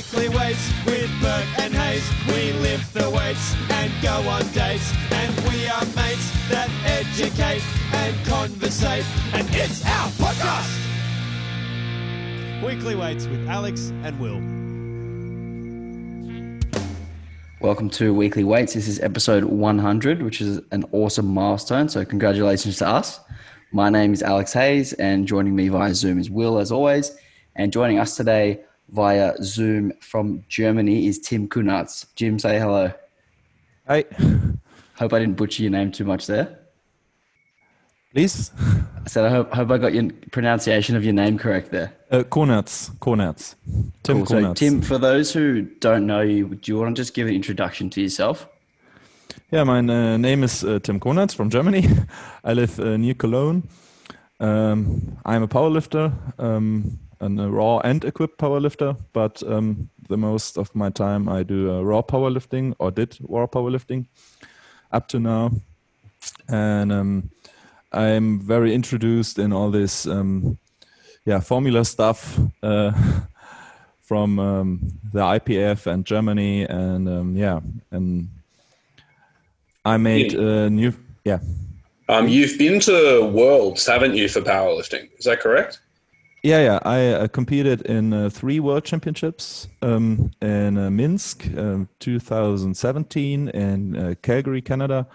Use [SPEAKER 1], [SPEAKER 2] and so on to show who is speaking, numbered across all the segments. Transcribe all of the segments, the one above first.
[SPEAKER 1] Weekly weights with Burke and Hayes. We lift the weights and go on dates. And we are mates that educate and conversate. And it's our podcast. Weekly weights with Alex and Will.
[SPEAKER 2] Welcome to Weekly Weights. This is episode 100, which is an awesome milestone. So, congratulations to us. My name is Alex Hayes, and joining me via Zoom is Will, as always. And joining us today via Zoom from Germany is Tim Kunatz. Jim, say hello.
[SPEAKER 3] Hi.
[SPEAKER 2] Hope I didn't butcher your name too much there.
[SPEAKER 3] Please.
[SPEAKER 2] I said I hope, hope I got your pronunciation of your name correct there.
[SPEAKER 3] Uh, Konertz. Konertz. Tim
[SPEAKER 2] Cool. So, Tim, for those who don't know you, do you want to just give an introduction to yourself?
[SPEAKER 3] Yeah, my uh, name is uh, Tim Konertz from Germany. I live uh, near Cologne. Um, I'm a powerlifter, um, and a raw and equipped powerlifter, but um, the most of my time I do uh, raw powerlifting or did raw powerlifting up to now. And um, I'm very introduced in all this, um, yeah, formula stuff uh, from um, the IPF and Germany, and um, yeah, and I made a new, yeah,
[SPEAKER 4] Um, you've been to Worlds, haven't you, for powerlifting? Is that correct?
[SPEAKER 3] Yeah, yeah. I uh, competed in uh, three world championships um, in uh, Minsk, um, 2017, in uh, Calgary, Canada,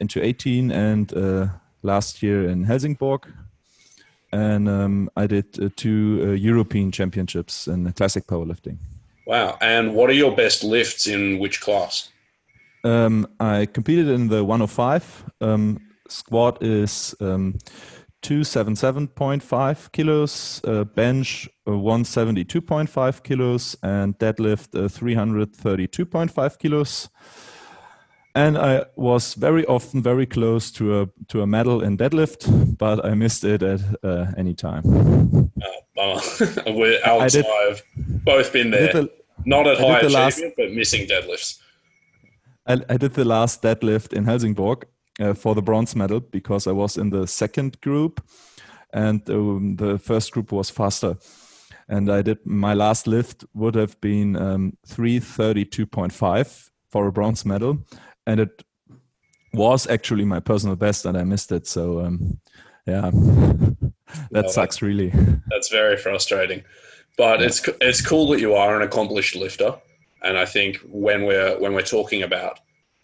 [SPEAKER 3] in 2018, and uh, last year in Helsingborg. And um, I did uh, two uh, European championships in classic powerlifting.
[SPEAKER 4] Wow. And what are your best lifts in which class?
[SPEAKER 3] Um, I competed in the 105. Um, squat is um, 277.5 kilos, uh, bench uh, 172.5 kilos, and deadlift uh, 332.5 kilos. And I was very often very close to a to a medal in deadlift, but I missed it at uh, any time.
[SPEAKER 4] Oh. We're, Alex
[SPEAKER 3] did-
[SPEAKER 4] and I have both been there.
[SPEAKER 3] the,
[SPEAKER 4] Not at
[SPEAKER 3] I
[SPEAKER 4] high achievement,
[SPEAKER 3] last-
[SPEAKER 4] but missing deadlifts.
[SPEAKER 3] I, I did the last deadlift in Helsingborg uh, for the bronze medal because I was in the second group, and um, the first group was faster. And I did my last lift would have been um, three thirty two point five for a bronze medal, and it was actually my personal best, and I missed it. So um, yeah, that
[SPEAKER 4] Well,
[SPEAKER 3] sucks really.
[SPEAKER 4] That's very frustrating. But it's it's cool that you are an accomplished lifter, and I think when we're when we're talking about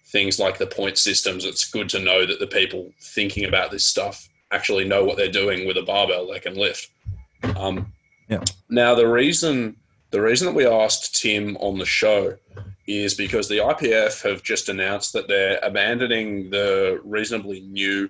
[SPEAKER 4] things like the point systems, it's good to know that the people thinking about this stuff actually know what they're doing with a barbell they can lift. Um,
[SPEAKER 3] Yeah.
[SPEAKER 4] Now the reason the reason that we asked Tim on the show is because the IPF have just announced that they're abandoning the reasonably new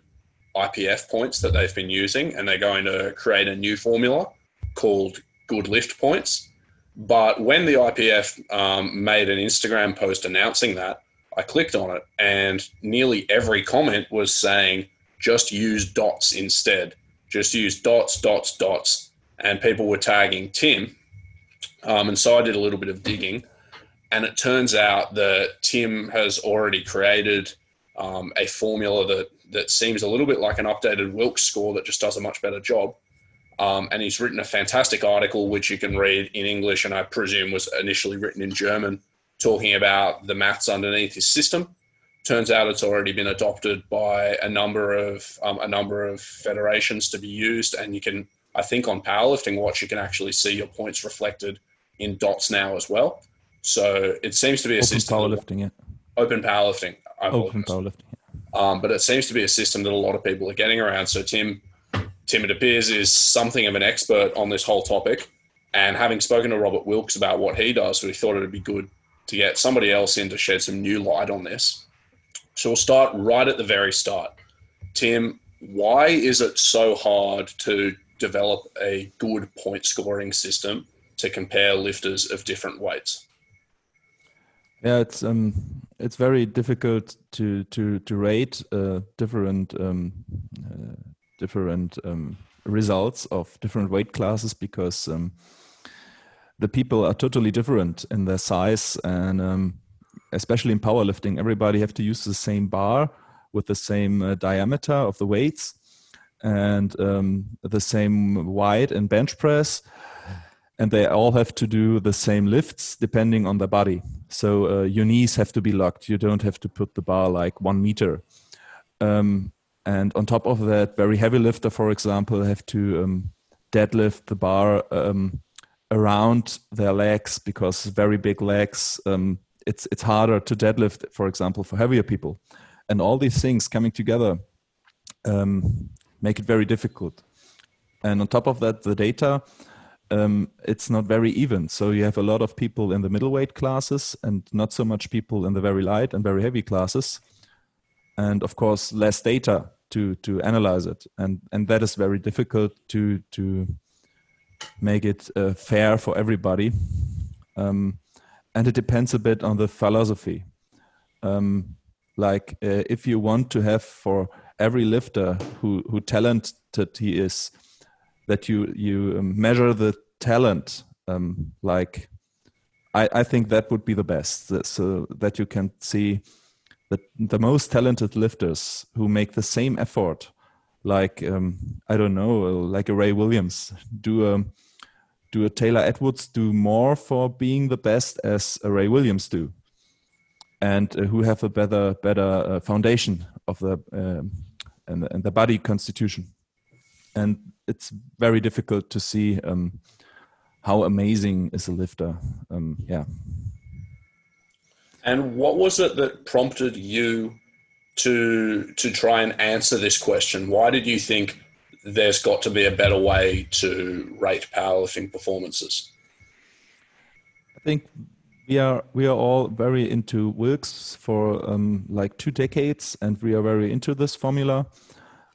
[SPEAKER 4] IPF points that they've been using, and they're going to create a new formula called Good Lift Points. But when the IPF um, made an Instagram post announcing that, I clicked on it, and nearly every comment was saying, just use dots instead. Just use dots, dots, dots. And people were tagging Tim. Um, and so I did a little bit of digging. And it turns out that Tim has already created um, a formula that, that seems a little bit like an updated Wilks score that just does a much better job. Um, and he's written a fantastic article, which you can read in English, and I presume was initially written in German, talking about the maths underneath his system. Turns out it's already been adopted by a number of um, a number of federations to be used, and you can, I think, on Powerlifting Watch, you can actually see your points reflected in dots now as well. So it seems to be a
[SPEAKER 3] Open
[SPEAKER 4] system.
[SPEAKER 3] powerlifting, yeah.
[SPEAKER 4] Open powerlifting. I
[SPEAKER 3] Open
[SPEAKER 4] apologize.
[SPEAKER 3] powerlifting.
[SPEAKER 4] Um, but it seems to be a system that a lot of people are getting around. So Tim, Tim, it appears is something of an expert on this whole topic. And having spoken to Robert Wilks about what he does, we thought it'd be good to get somebody else in to shed some new light on this. So we'll start right at the very start. Tim, why is it so hard to develop a good point scoring system to compare lifters of different weights?
[SPEAKER 3] Yeah, it's um, it's very difficult to to to rate uh, different um, uh, different um, results of different weight classes because um, the people are totally different in their size and um, especially in powerlifting, everybody have to use the same bar with the same uh, diameter of the weights and um, the same weight in bench press and they all have to do the same lifts depending on the body. So uh, your knees have to be locked. You don't have to put the bar like one meter. Um, and on top of that, very heavy lifter, for example, have to um, deadlift the bar um, around their legs because very big legs. Um, it's it's harder to deadlift, for example, for heavier people. And all these things coming together um, make it very difficult. And on top of that, the data um, it's not very even. So you have a lot of people in the middleweight classes and not so much people in the very light and very heavy classes. And of course, less data to to analyze it, and and that is very difficult to to make it uh, fair for everybody. Um, and it depends a bit on the philosophy. Um, like uh, if you want to have for every lifter who who talented he is that you you um, measure the talent um, like I, I think that would be the best so that you can see that the most talented lifters who make the same effort like um, i don't know like a ray williams do a do a taylor edwards do more for being the best as a ray williams do and uh, who have a better better uh, foundation of the um, and, and the body constitution and it's very difficult to see um, how amazing is a lifter. Um, yeah.
[SPEAKER 4] And what was it that prompted you to to try and answer this question? Why did you think there's got to be a better way to rate powerlifting performances?
[SPEAKER 3] I think we are we are all very into Wilks for um, like two decades, and we are very into this formula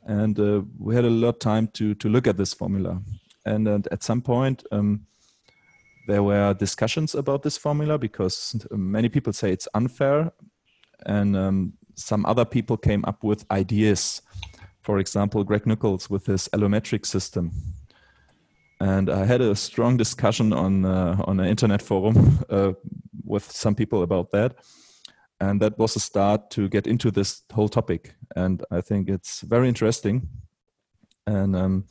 [SPEAKER 3] and uh, we had a lot of time to to look at this formula and, and at some point um, there were discussions about this formula because many people say it's unfair and um, some other people came up with ideas. For example greg Nuckols with his allometric system. And i had a strong discussion on uh, on an internet forum uh, with some people about that. And that was a start to get into this whole topic. And i think it's very interesting. And um,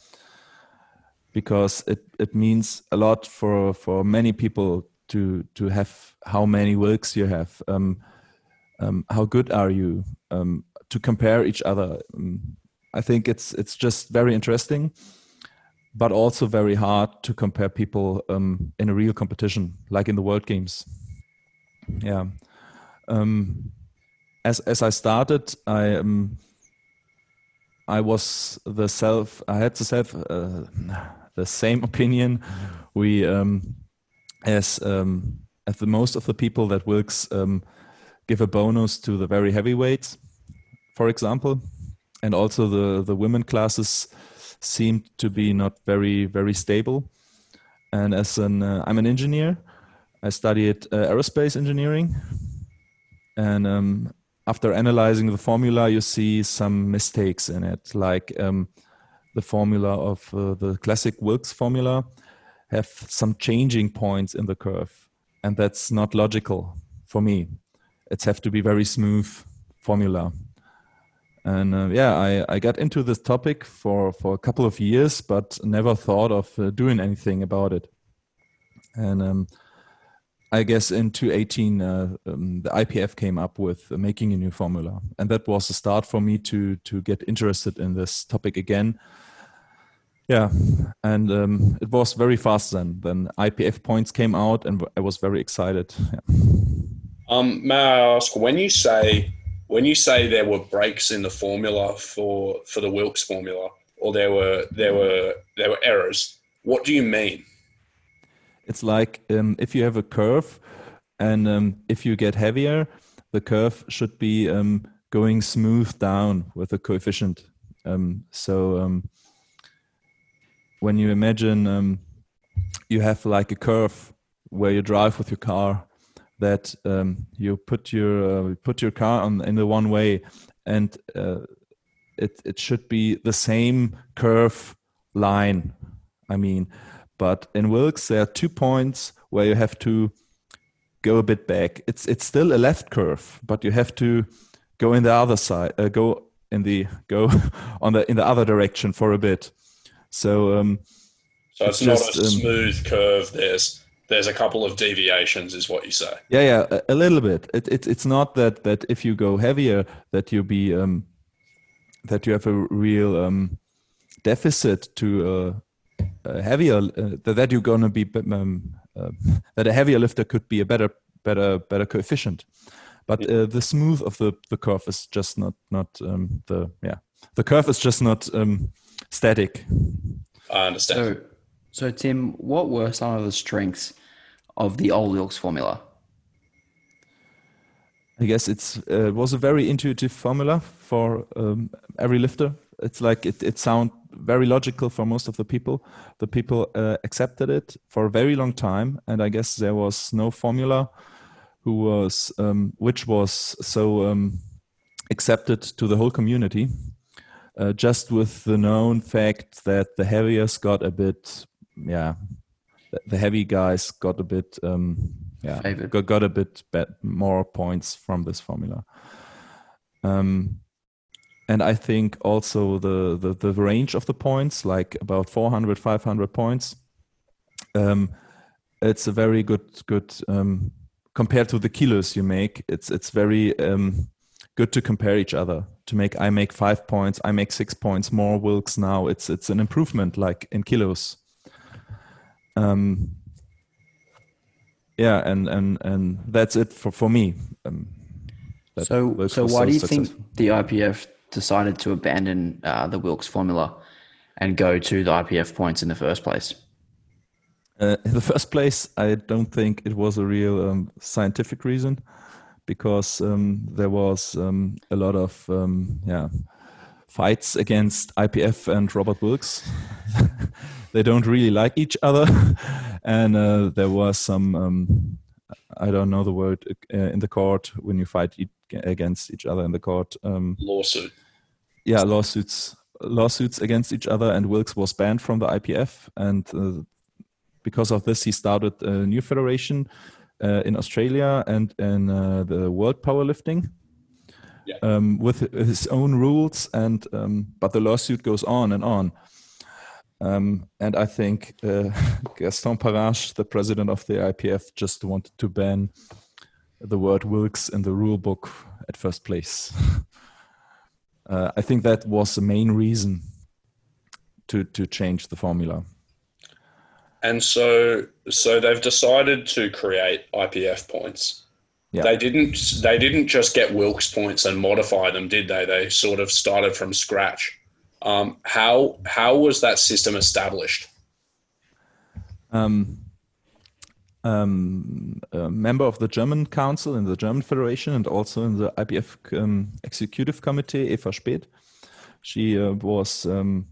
[SPEAKER 3] because it, it means a lot for for many people to to have how many works you have. Um, um, how good are you um, to compare each other um, i think it's it's just very interesting but also very hard to compare people um, in a real competition like in the world games yeah um, as as I started, I um, I was the self. I had the self uh, the same opinion. We um, as um, as the most of the people that Wilks um, give a bonus to the very heavyweights, for example, and also the the women classes seemed to be not very very stable. And as an uh, I'm an engineer, I studied uh, aerospace engineering. And um, after analyzing the formula, you see some mistakes in it, like um, the formula of uh, the classic Wilks formula have some changing points in the curve, and that's not logical for me. It's have to be very smooth formula. And uh, yeah, I, I got into this topic for, for a couple of years, but never thought of uh, doing anything about it. And um, I guess in 2018, uh, um, the IPF came up with making a new formula, and that was the start for me to to get interested in this topic again. Yeah, and um, it was very fast then. Then IPF points came out, and I was very excited. Yeah.
[SPEAKER 4] Um, may I ask when you say when you say there were breaks in the formula for for the Wilks formula, or there were there were there were errors? What do you mean?
[SPEAKER 3] It's like um, if you have a curve, and um, if you get heavier, the curve should be um, going smooth down with a coefficient. Um, so um, when you imagine you have like a curve where you drive with your car, that you put your uh, put your car on in the one way, and uh, it it should be the same curve line. I mean, but in Wilks, there are two points where you have to go a bit back. It's it's still a left curve, but you have to go in the other side, uh, go in the go on the in the other direction for a bit. So um,
[SPEAKER 4] So it's,
[SPEAKER 3] It's
[SPEAKER 4] not
[SPEAKER 3] just,
[SPEAKER 4] a
[SPEAKER 3] um,
[SPEAKER 4] smooth curve. There's there's a couple of deviations, is what you say.
[SPEAKER 3] Yeah, yeah, a, a little bit. It, it, it's not that that if you go heavier, that you be um, that you have a real um, deficit to uh, a heavier uh, that that you're gonna be um, uh, that a heavier lifter could be a better better better coefficient. But uh, the smooth of the the curve is just not not um, the yeah the curve is just not um, static.
[SPEAKER 4] I understand.
[SPEAKER 2] So, so Tim, what were some of the strengths of the old Wilks formula?
[SPEAKER 3] I guess it's uh, it was a very intuitive formula for um, every lifter. It's like it it sound very logical for most of the people. The people uh, accepted it for a very long time, and I guess there was no formula who was um, which was so um, accepted to the whole community. Uh, just with the known fact that the heaviest got a bit, yeah, the- heavy guys got a bit, um, yeah, got, got a bit bet more points from this formula. Um, and I think also the, the, the range of the points, like about 400, 500 points, um, it's a very good, good um, compared to the kilos you make. It's, it's very um, good to compare each other to make, I make five points, I make six points more Wilks now. It's, it's an improvement like in kilos. Um, yeah, and, and, and that's it for, for me. Um,
[SPEAKER 2] So, so why do you
[SPEAKER 3] successful.
[SPEAKER 2] think the IPF decided to abandon uh, the Wilks formula and go to the IPF points in the first place?
[SPEAKER 3] Uh, in the first place, I don't think it was a real um, scientific reason because um, there was um, a lot of um, yeah fights against IPF and Robert Wilks. they don't really like each other, and uh, there was some um, I don't know the word uh, in the court when you fight e- against each other in the court. Um,
[SPEAKER 4] Lawsuit.
[SPEAKER 3] yeah lawsuits lawsuits against each other and wilks was banned from the ipf and uh, because of this he started a new federation uh, in australia and in uh, the world powerlifting
[SPEAKER 4] Yeah.
[SPEAKER 3] um, with his own rules and um, but the lawsuit goes on and on um, and I think uh, Gaston Parage, the president of the IPF, just wanted to ban the word Wilks in the rule book at first place. uh, I think that was the main reason to to change the formula.
[SPEAKER 4] And so so they've decided to create IPF points.
[SPEAKER 3] Yeah.
[SPEAKER 4] They didn't they didn't just get Wilks points and modify them, did they? They sort of started from scratch. Um, how how was that system established?
[SPEAKER 3] um, um, a member of the German Council in the German Federation and also in the IPF um, Executive Committee, Eva Speth. She uh, was, um,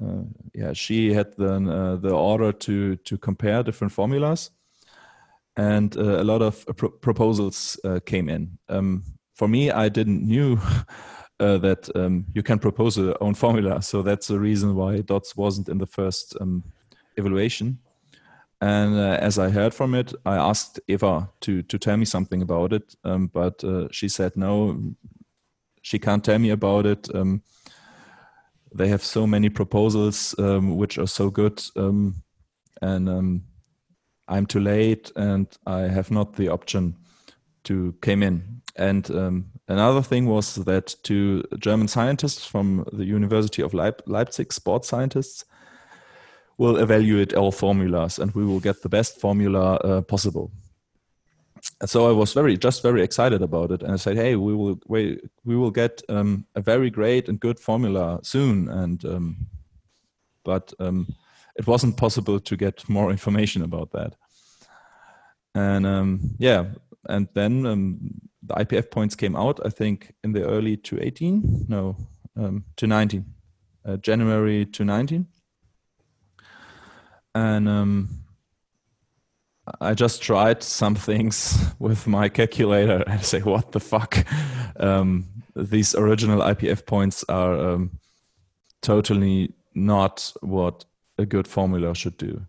[SPEAKER 3] uh, yeah, she had the uh, the order to to compare different formulas, and uh, a lot of uh, pro- proposals uh, came in. Um, for me, I didn't knew. Uh, that um, you can propose a own formula, so that's the reason why DOTS wasn't in the first um, evaluation. And uh, as I heard from it, I asked Eva to to tell me something about it, um, but uh, she said no, she can't tell me about it. Um, they have so many proposals um, which are so good, and I'm too late, and I have not the option to came in. And um, another thing was that two German scientists from the University of Leip- Leipzig, sports scientists, will evaluate all formulas and we will get the best formula uh, possible. And so I was very, just very excited about it, and I said, "Hey, we will, we, we will get um, a very great and good formula soon." And um, but um, it wasn't possible to get more information about that. And um, yeah, and then um, the IPF points came out. I think in the early to 18, no, um, to 19, uh, January to 19 and um, I just tried some things with my calculator and say, "What the fuck? Um, these original IPF points are um, totally not what a good formula should do."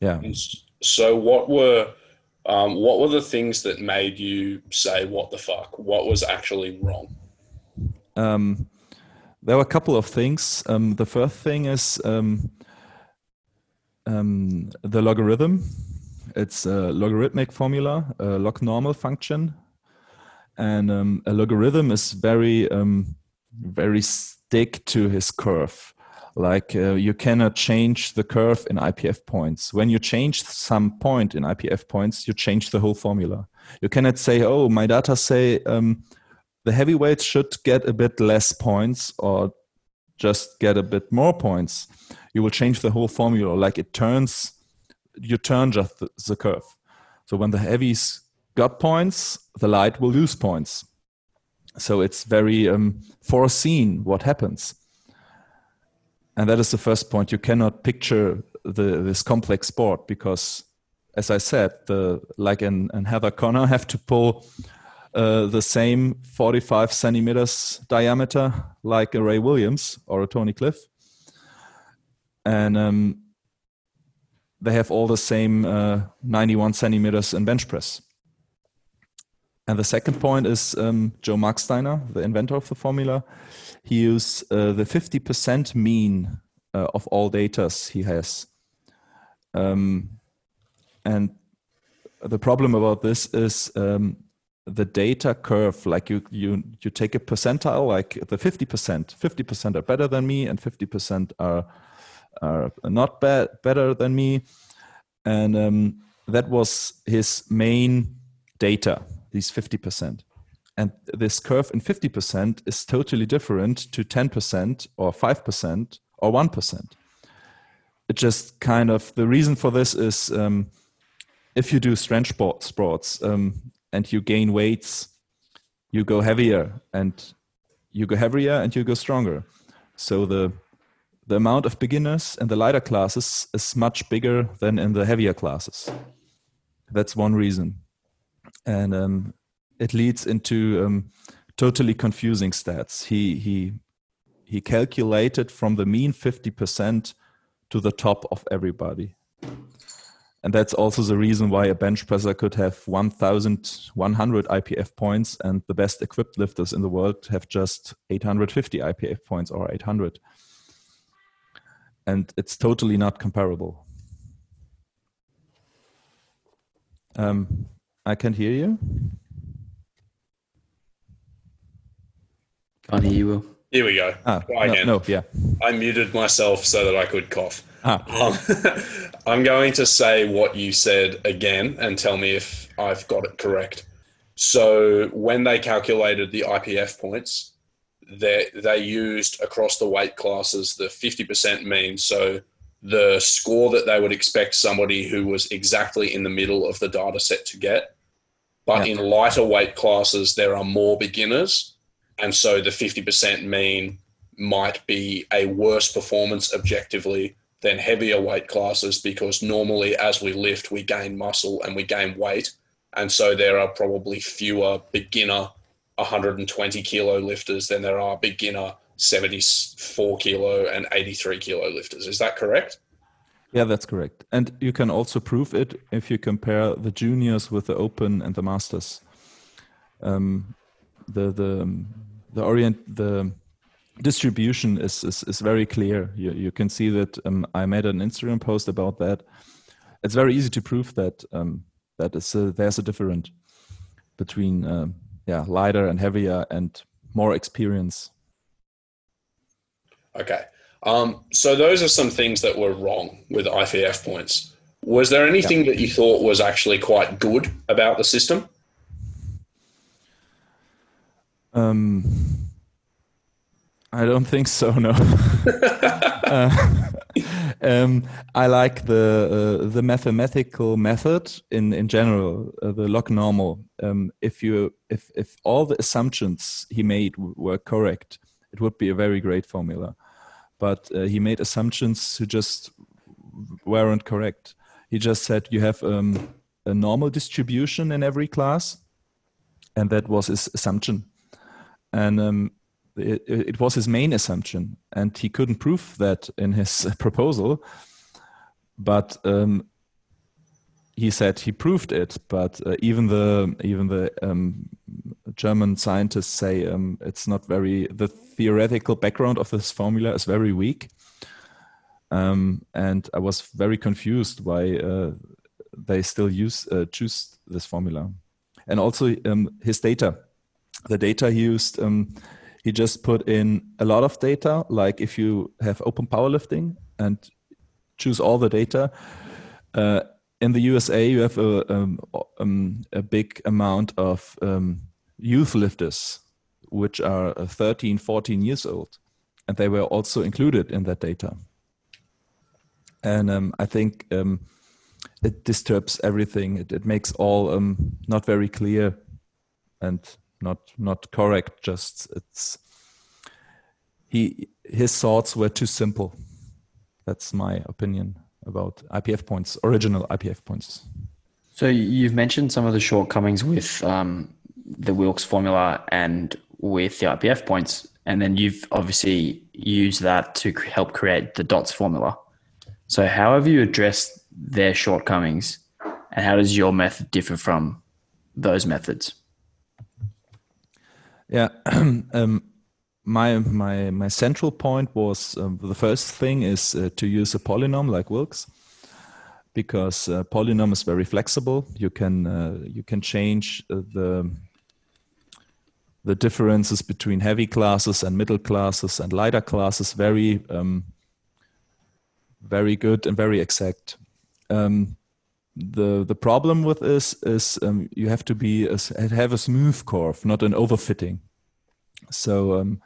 [SPEAKER 3] Yeah,
[SPEAKER 4] so what were um, what were the things that made you say what the fuck? What was actually wrong?
[SPEAKER 3] um, there were a couple of things. Um, the first thing is um, um, the logarithm. It's a logarithmic formula, a log normal function, and um, a logarithm is very um, very stick to his curve. Like uh, you cannot change the curve in IPF points. When you change some point in IPF points, you change the whole formula. You cannot say, "Oh, my data say um, the heavyweights should get a bit less points or just get a bit more points." You will change the whole formula. Like it turns, you turn just the, the curve. So when the heavies got points, the light will lose points. So it's very um, foreseen what happens and that is the first point. You cannot picture the, this complex sport because as i said the like an, an heather connor have to pull uh, the same 45 centimeters diameter like a ray williams or a tony cliff. And um, they have all the same uh, 91 centimeters in bench press. And the second point is um, joe marksteiner the inventor of the formula he used uh, the 50% mean uh, of all data he has. Um, and the problem about this is um, the data curve, like you, you, you take a percentile, like the 50%, 50% are better than me and 50% are, are not better than me. And um, that was his main data, these 50%. And this curve in 50% is totally different to 10% or 5% or 1%. It just kind of, the reason for this is um, if you do strength sports um, and you gain weights, you go heavier and you go heavier and you go stronger. So the the amount of beginners in the lighter classes is much bigger than in the heavier classes. That's one reason. And um, it leads into um, totally confusing stats. He he he calculated from the mean 50% to the top of everybody. And that's also the reason why a bench presser could have 1,100 IPF points and the best equipped lifters in the world have just 850 IPF points or 800. And it's totally not comparable. Um, I can hear you.
[SPEAKER 2] Can't you, Will.
[SPEAKER 4] Here we go.
[SPEAKER 3] Ah,
[SPEAKER 4] Try
[SPEAKER 3] no,
[SPEAKER 4] again.
[SPEAKER 3] no, yeah.
[SPEAKER 4] I muted myself so that I could cough.
[SPEAKER 3] Ah.
[SPEAKER 4] Um, I'm going to say what you said again and tell me if I've got it correct. So when they calculated the IPF points, they they used across the weight classes the 50% mean. So the score that they would expect somebody who was exactly in the middle of the data set to get. But
[SPEAKER 3] Yeah.
[SPEAKER 4] in lighter weight classes, there are more beginners. And so the 50% mean might be a worse performance objectively than heavier weight classes because normally as we lift, we gain muscle and we gain weight. And so there are probably fewer beginner 120 kilo lifters than there are beginner 74 kilo and 83 kilo lifters. Is that correct?
[SPEAKER 3] Yeah, that's correct. And you can also prove it if you compare the juniors with the Open and the Masters. Um, the the the orient the distribution is is, is very clear. You you can see that um, I made an Instagram post about that. It's very easy to prove that um, that is a, there's a difference between um, yeah lighter and heavier and more experience.
[SPEAKER 4] Okay. Um, so those are some things that were wrong with IPF points. Was there anything that you thought was actually quite good about the system?
[SPEAKER 3] Um, I don't think so. No. uh, um, I like the uh, the mathematical method in in general, uh, the log normal. Um, if you if if all the assumptions he made were correct, it would be a very great formula. But uh, he made assumptions who just weren't correct. He just said you have um, a normal distribution in every class, and that was his assumption and um, it, it, was his main assumption, and he couldn't prove that in his proposal. But um, he said he proved it. But uh, even the even the um, German scientists say um, it's not very. The theoretical background of this formula is very weak. um, and I was very confused why uh, they still use uh, choose this formula, and also um, his data, the data he used. Um, he just put in a lot of data, like if you have open powerlifting and choose all the data. Uh, in the USA, you have a, um, um, a big amount of um, youth lifters, which are uh, 13, 14 years old, and they were also included in that data. And um, I think um, it disturbs everything. It, it makes all not very clear and not not correct. Just it's he his thoughts were too simple. That's my opinion about IPF points, original IPF points.
[SPEAKER 2] So you've mentioned some of the shortcomings with um, the Wilks formula and with the IPF points, and then you've obviously used that to help create the DOTS formula. So how have you addressed their shortcomings, and how does your method differ from those methods?
[SPEAKER 3] Yeah, um, my my my central point was um, the first thing is uh, to use a polynom like Wilks because uh, polynom is very flexible. You can uh, you can change uh, the the differences between heavy classes and middle classes and lighter classes very um, very good and very exact. Um, the the problem with this is um, you have to be a, have a smooth curve, not an overfitting. So um,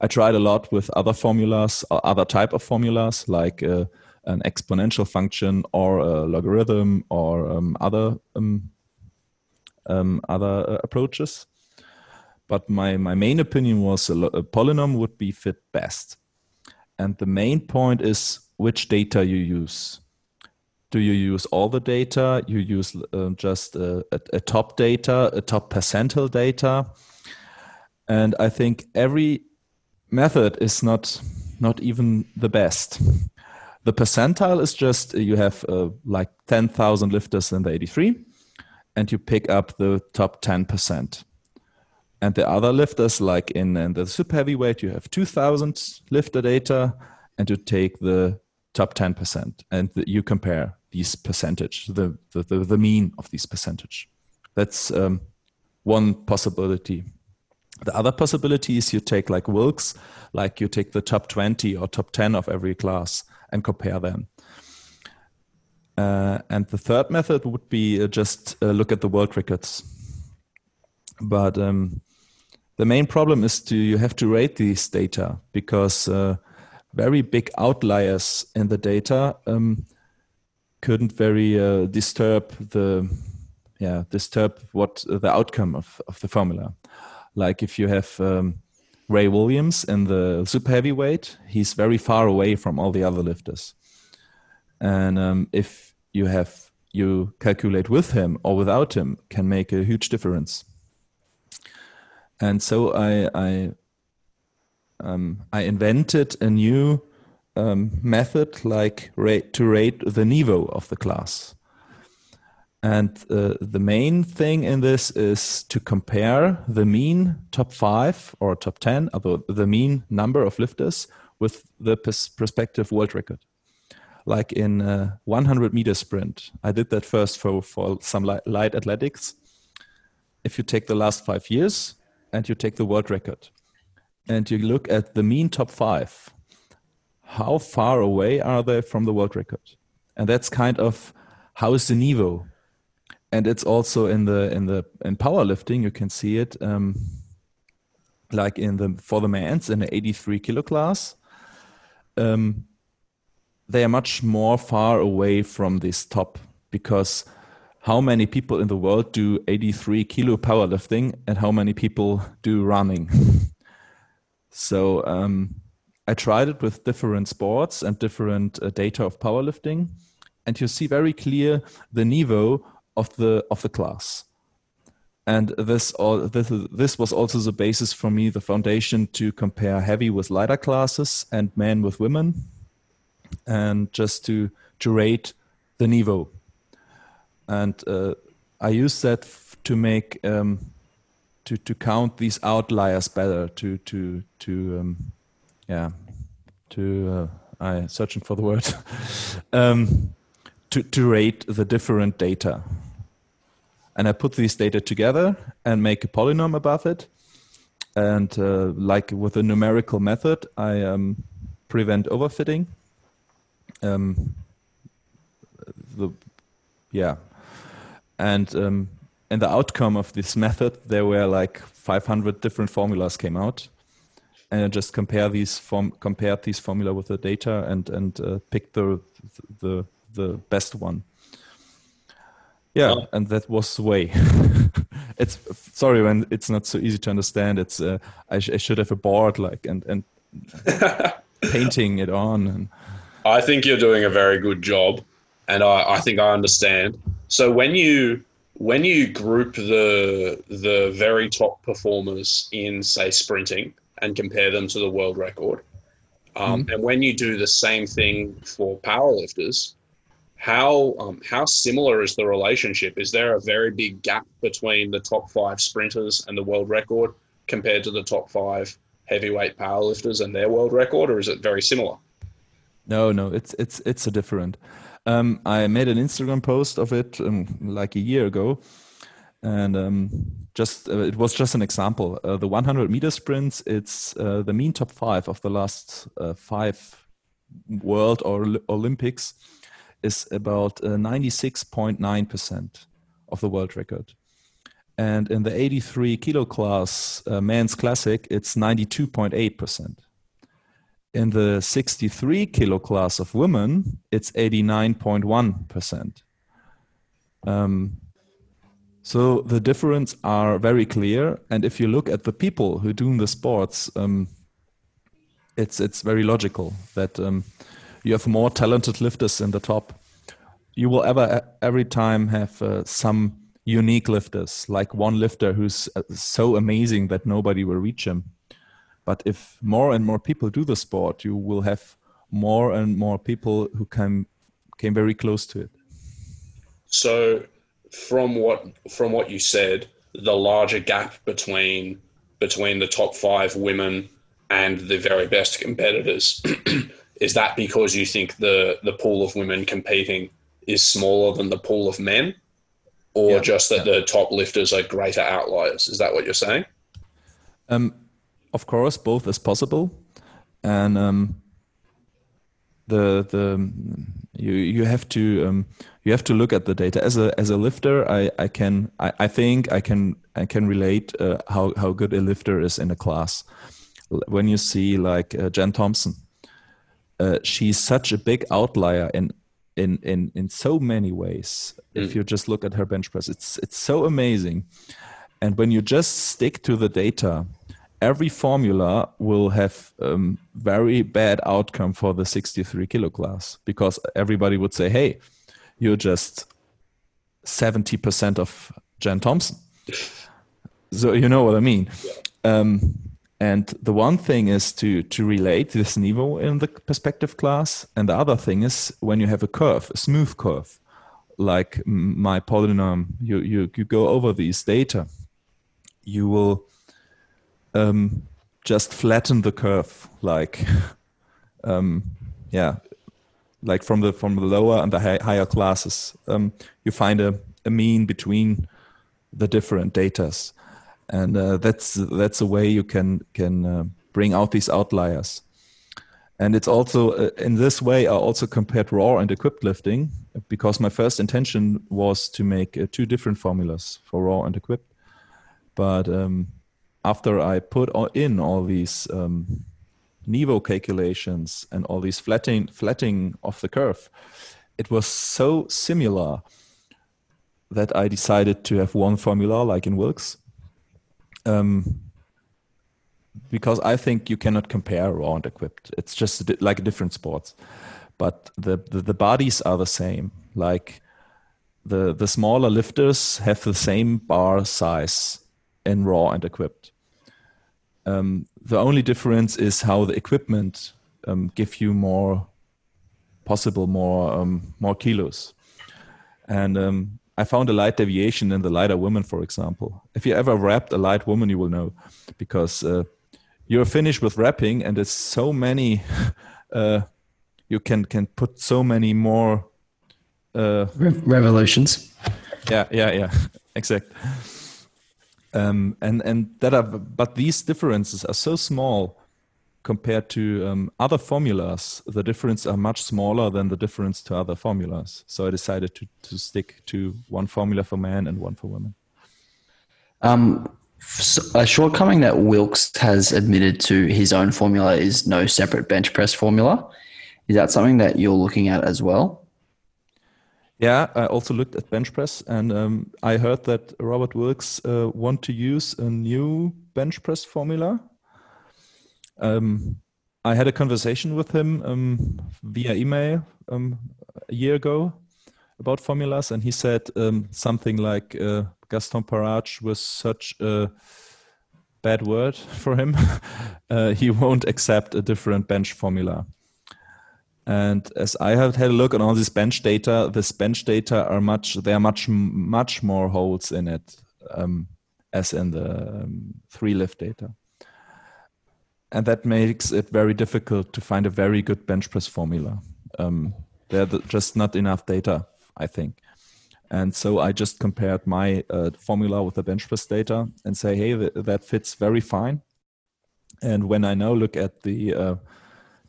[SPEAKER 3] I tried a lot with other formulas, or other type of formulas like uh, an exponential function or a logarithm or um, other um, um, other uh, approaches. But my, my main opinion was a, a polynom would be fit best. And the main point is which data you use. Do you use all the data? You use uh, just a, a, a, top data, a top percentile data. And I think every method is not not even the best. The percentile is just uh, you have uh, like 10,000 lifters in the 83 and you pick up the top 10%. And the other lifters, like in, in the super heavyweight, you have 2,000 lifter data and you take the top 10% and you compare these percentage, the, the, the, the mean of these percentage. That's um, one possibility. The other possibility is you take like Wilks, like you take the top 20 or top 10 of every class and compare them. Uh, and the third method would be uh, just uh, look at the world records. But um, the main problem is to you have to rate these data because uh, very big outliers in the data um, couldn't very uh, disturb the yeah disturb what the outcome of, of the formula. Like if you have um, Ray Williams in the super heavyweight, he's very far away from all the other lifters. And um, if you have you calculate with him or without him, can make a huge difference. And so I I um, I invented a new um, method like to rate the niveau of the class. And uh, the main thing in this is to compare the mean top five or top 10, although the mean number of lifters with the pers- prospective world record. Like in a 100 meter sprint, I did that first for, for some light, light athletics. If you take the last five years and you take the world record and you look at the mean top five, how far away are they from the world record? And that's kind of how is the niveau and it's also in the in the in powerlifting you can see it um, like in the for the men's in the 83 kilo class. Um, they are much more far away from this top because how many people in the world do 83 kilo powerlifting and how many people do running so um, i tried it with different sports and different uh, data of powerlifting and you see very clear the niveau of the of the class. And this all this this was also the basis for me the foundation to compare heavy with lighter classes and men with women and just to to rate the niveau. And uh, i use that to make um, to to count these outliers better to to to um, yeah to uh, I searching for the word um, to to rate the different data, and I put these data together and make a polynomial above it, and uh, like with a numerical method, I um, prevent overfitting. Um, the yeah, and um, and the outcome of this method, there were like 500 different formulas came out, and I just compare these form compared these formula with the data and and uh, picked the the the best one. Yeah, oh. and that was the way. it's sorry when it's not so easy to understand. It's uh, I, sh I, should have a board like and and painting it on. And
[SPEAKER 4] I think you're doing a very good job, and I, I think I understand. So when you when you group the the very top performers in say sprinting and compare them to the world record, um, mm-hmm. and when you do the same thing for powerlifters, how um, how similar is the relationship? Is there a very big gap between the top five sprinters and the world record compared to the top five heavyweight powerlifters and their world record, or is it very similar?
[SPEAKER 3] No, no, it's it's it's a different. Um, I made an Instagram post of it um, like a year ago, and um, just uh, it was just an example. Uh, the 100 meter sprints, it's uh, the mean top five of the last uh, five World or Olympics is about 96.9% uh, of the world record. And in the 83 kilo class, uh, men's classic, it's 92.8%. In the 63 kilo class of women, it's 89.1%. Um, so the difference are very clear. And if you look at the people who do the sports, um, it's it's very logical that um, you have more talented lifters in the top. You will ever every time have uh, some unique lifters, like one lifter who's uh, so amazing that nobody will reach him. But if more and more people do the sport, you will have more and more people who can came very close to it.
[SPEAKER 4] So, from what from what you said, the larger gap between between the top five women and the very best competitors is that because you think the the pool of women competing is smaller than the pool of men or yeah. just that yeah. the top lifters are greater outliers is that what you're saying
[SPEAKER 3] um, of course both is possible. And um, the the you you have to um, you have to look at the data. As a as a lifter i i can i, I think i can i can relate uh, how how good a lifter is in a class. When you see like uh, jen thompson uh, she's such a big outlier in in in in so many ways. Mm. if you just look at her bench press it's it's so amazing. And when you just stick to the data every formula will have um, very bad outcome for the 63 kilo class because everybody would say hey you're just 70% of jen thompson so you know what i mean yeah. um, and the one thing is to to relate this niveau in the perspective class, and the other thing is when you have a curve, a smooth curve, like my polynomial, you you you go over these data, you will um, just flatten the curve, like um, yeah, like from the from the lower and the high, higher classes, um, you find a, a mean between the different datas. And uh, that's that's a way you can can uh, bring out these outliers. And it's also uh, in this way i also compared raw and equipped lifting because my first intention was to make uh, two different formulas for raw and equipped. But um, after i put in all these um, niveau calculations and all these flattening of the curve it was so similar that i decided to have one formula like in wilks um, because I think you cannot compare raw and equipped. It's just like different sports, but the, the, the bodies are the same. Like the the smaller lifters have the same bar size in raw and equipped. Um, the only difference is how the equipment um, give you more possible more um, more kilos, and um, I found a light deviation in the lighter women, for example. If you ever wrapped a light woman, you will know because uh, you're finished with wrapping, and there's so many uh, you can can put so many more. Uh,
[SPEAKER 2] Re- revolutions.
[SPEAKER 3] yeah, yeah, yeah, exact. Um, and and that are but these differences are so small compared to um, other formulas. The difference are much smaller than the difference to other formulas. So I decided to to stick to one formula for men and one for women.
[SPEAKER 2] Um, s- a shortcoming that Wilks has admitted to his own formula is no separate bench press formula. Is that something that you're looking at as well?
[SPEAKER 3] Yeah, I also looked at bench press, and um, I heard that Robert Wilks uh, want to use a new bench press formula. Um, I had a conversation with him um, via email um, a year ago about formulas, and he said um, something like uh, Gaston Parage was such a bad word for him. uh, he won't accept a different bench formula. And as I have had a look on all this bench data, this bench data are much there are much much more holes in it um, as in the um, three lift data, and that makes it very difficult to find a very good bench press formula. Um, there are just not enough data, I think, and so I just compared my uh, formula with the bench press data and say, hey, th- that fits very fine. And when I now look at the uh,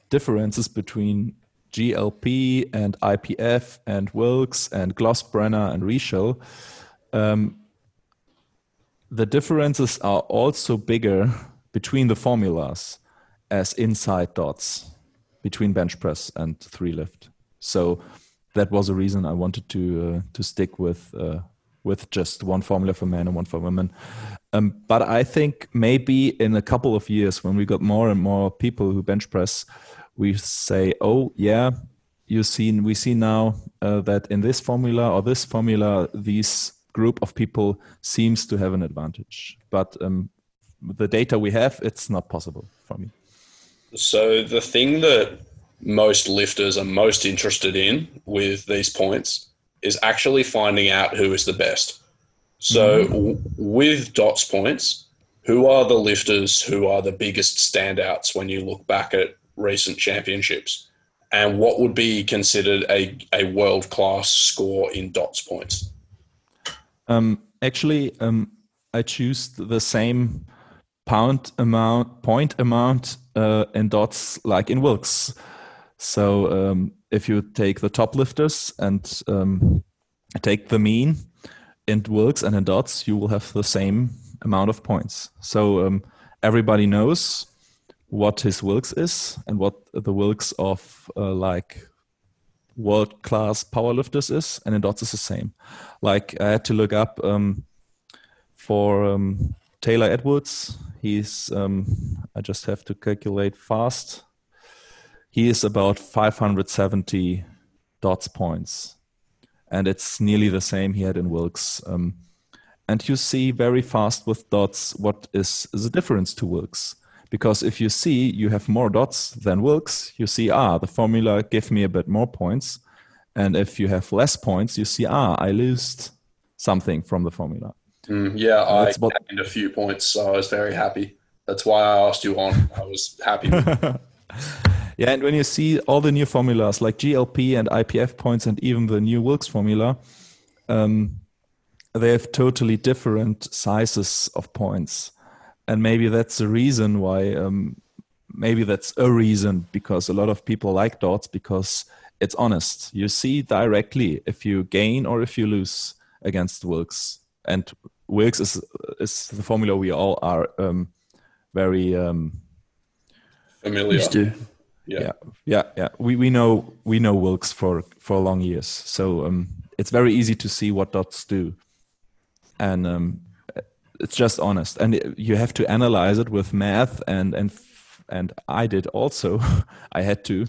[SPEAKER 3] differences between GLP and IPF and Wilks and Glossbrenner and Reshel, um, the differences are also bigger between the formulas as inside dots between bench press and three lift. So that was a reason I wanted to uh, to stick with uh, with just one formula for men and one for women. Um, but I think maybe in a couple of years, when we got more and more people who bench press, we say, oh yeah, you see, we see now uh, that in this formula or this formula, these group of people seems to have an advantage. But um, the data we have, it's not possible for me.
[SPEAKER 4] So the thing that most lifters are most interested in with these points is actually finding out who is the best. So w- with dots points, who are the lifters who are the biggest standouts when you look back at recent championships? And what would be considered a, a world class score in dots points?
[SPEAKER 3] Um, actually, um, I choose the same pound amount, point amount uh, in dots like in Wilks. So um, if you take the top lifters and um, take the mean in Wilks and in dots, you will have the same amount of points. So um, everybody knows what his Wilks is and what the Wilks of uh, like world class powerlifters is, and in dots is the same. Like I had to look up um, for um, Taylor Edwards. He's um, I just have to calculate fast. He is about 570 dots points, and it's nearly the same he had in Wilks. Um, and you see very fast with dots what is, the difference to Wilks. Because if you see you have more dots than Wilks, you see, ah, the formula gave me a bit more points. And if you have less points, you see, ah, I lost something from the formula.
[SPEAKER 4] Mm, yeah, I
[SPEAKER 3] what-
[SPEAKER 4] gained a few points, so I was very happy. That's why I asked you on. I was happy.
[SPEAKER 3] Yeah, and when you see all the new formulas like GLP and IPF points and even the new Wilks formula, um, they have totally different sizes of points. And maybe that's the reason why, um, maybe that's a reason because a lot of people like dots because it's honest. You see directly if you gain or if you lose against Wilks. And Wilks is, is the formula we all are um, very. Um,
[SPEAKER 4] Familiar.
[SPEAKER 2] Used to.
[SPEAKER 4] Yeah.
[SPEAKER 3] yeah yeah yeah we we know we know wilks for for long years so um it's very easy to see what dots do and um it's just honest and you have to analyze it with math and and and i did also i had to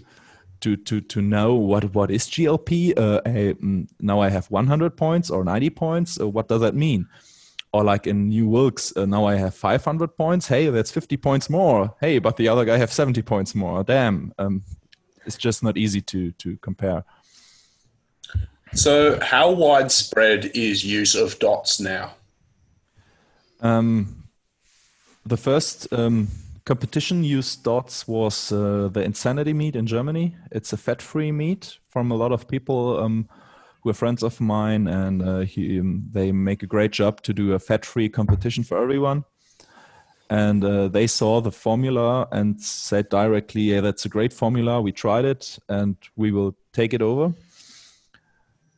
[SPEAKER 3] to to to know what what is glp uh, hey, mm, now i have 100 points or 90 points uh, what does that mean or like in New Wilks, uh, now I have 500 points. Hey, that's 50 points more. Hey, but the other guy have 70 points more. Damn, um, it's just not easy to to compare.
[SPEAKER 4] So, how widespread is use of dots now?
[SPEAKER 3] Um, the first um, competition used dots was uh, the Insanity meet in Germany. It's a fat-free meet from a lot of people um, who are friends of mine, and uh, he, um, they make a great job to do a fat-free competition for everyone. And uh, they saw the formula and said directly, "Yeah, that's a great formula. We tried it, and we will take it over."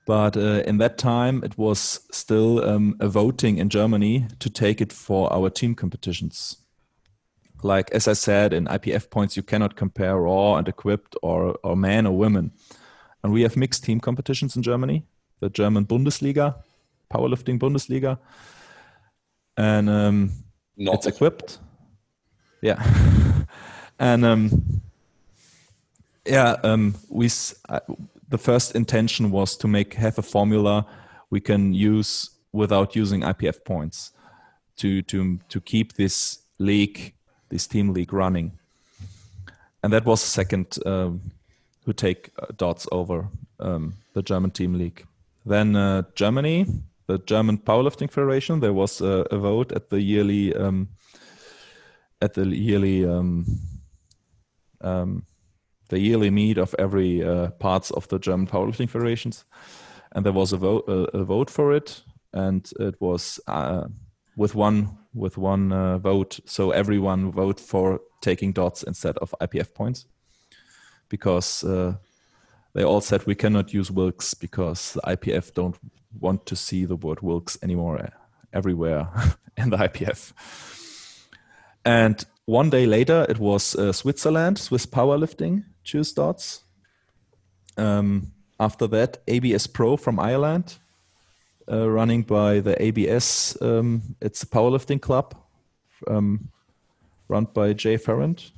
[SPEAKER 3] But uh, in that time, it was still um, a voting in Germany to take it for our team competitions like as I said, in IPF points you cannot compare raw and equipped or or men or women. And we have mixed team competitions in Germany, the German Bundesliga, powerlifting Bundesliga, and um,
[SPEAKER 4] Not
[SPEAKER 3] it's equipped. Yeah, and um, yeah, um, we uh, the first intention was to make have a formula we can use without using IPF points to to to keep this league this team league running. And that was second um, who take uh, dots over um, the German team league. Then uh, Germany, the German Powerlifting Federation, there was a, a vote at the yearly um, at the yearly the yearly meet of every uh, parts of the German powerlifting federations, and there was a vote a vote for it, and it was uh, with one with one uh, vote. So everyone vote for taking dots instead of IPF points, because uh, they all said we cannot use Wilks because the IPF don't want to see the word Wilks anymore uh, everywhere in the IPF. And one day later, it was uh, Switzerland, Swiss powerlifting, choose dots. Um, after that, ABS Pro from Ireland, uh, running by the ABS. Um, it's a powerlifting club um, run by Jay Ferrand.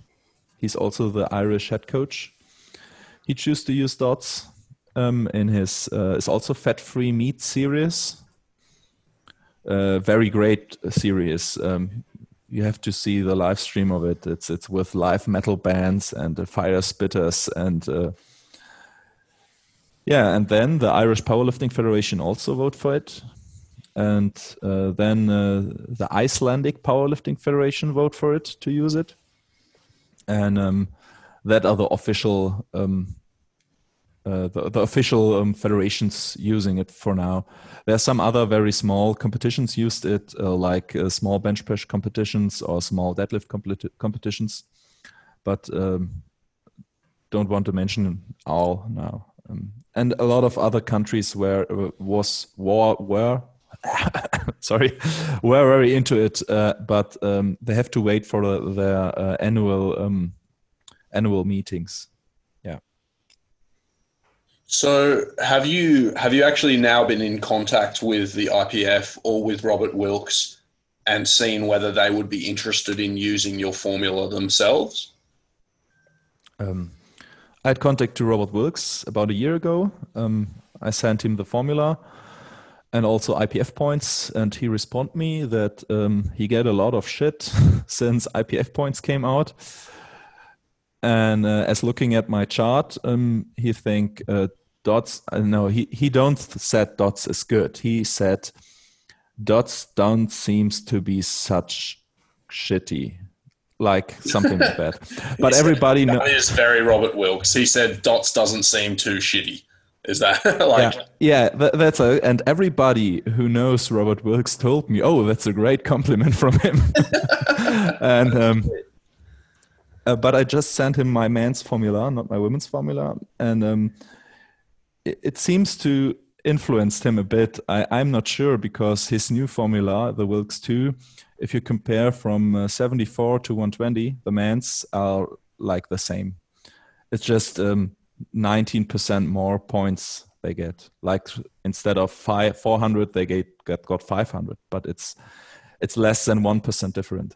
[SPEAKER 3] He's also the Irish head coach. He chose to use dots um, in his. Uh, it's also fat-free meat series. Uh, very great series. Um, you have to see the live stream of it. It's it's with live metal bands and uh, fire spitters and uh, yeah, and then the Irish Powerlifting Federation also vote for it, and uh, then uh, the Icelandic Powerlifting Federation vote for it to use it, and um, that are the official um, uh, the, the official um, federations using it for now. There are some other very small competitions used it, uh, like uh, small bench press competitions or small deadlift competi- competitions, but um, don't want to mention all now. Um, and a lot of other countries where uh, was war were sorry were very into it, uh, but um, they have to wait for their annual um, annual meetings.
[SPEAKER 4] So have you have you actually now been in contact with the IPF or with Robert Wilks and seen whether they would be interested in using your formula themselves?
[SPEAKER 3] Um, I had contact to Robert Wilks about a year ago. Um, I sent him the formula and also IPF points, and he responded me that um, he get a lot of shit since IPF points came out. And uh, as looking at my chart, um, he think uh, dots. Uh, no, he he don't said dots is good. He said dots don't seems to be such shitty like something like that. But everybody knows.
[SPEAKER 4] is very Robert Wilks. He said Dots doesn't seem too shitty. Is that like
[SPEAKER 3] yeah, yeah that, that's a, and everybody who knows Robert Wilks told me, "Oh, that's a great compliment from him." and um, uh, but I just sent him my man's formula, not my women's formula, and um, it, seems to influenced him a bit. I, I'm not sure because his new formula, the Wilks two, if you compare from uh, 74 to 120, the men's are like the same. It's just um, 19% more points they get. Like instead of five, 400, they get, get got 500, but it's it's less than one percent different.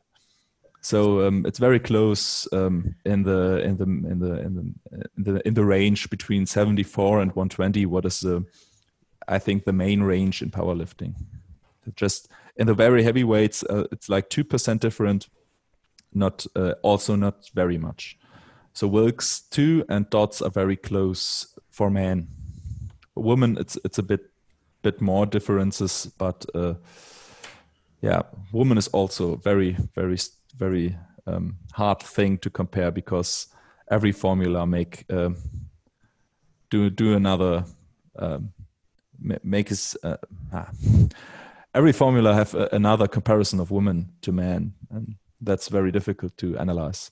[SPEAKER 3] So um, it's very close um, in the in the in the in the in the in the range between 74 and 120. What is the I think the main range in powerlifting? Just in the very heavy weights, uh, it's like two percent different. Not uh, also not very much. So Wilks two and dots are very close for men. Women, it's it's a bit bit more differences, but uh, yeah, woman is also very very very um, hard thing to compare because every formula make um, do do another um, make us uh, ah. every formula have a, another comparison of women to men and that's very difficult to analyze.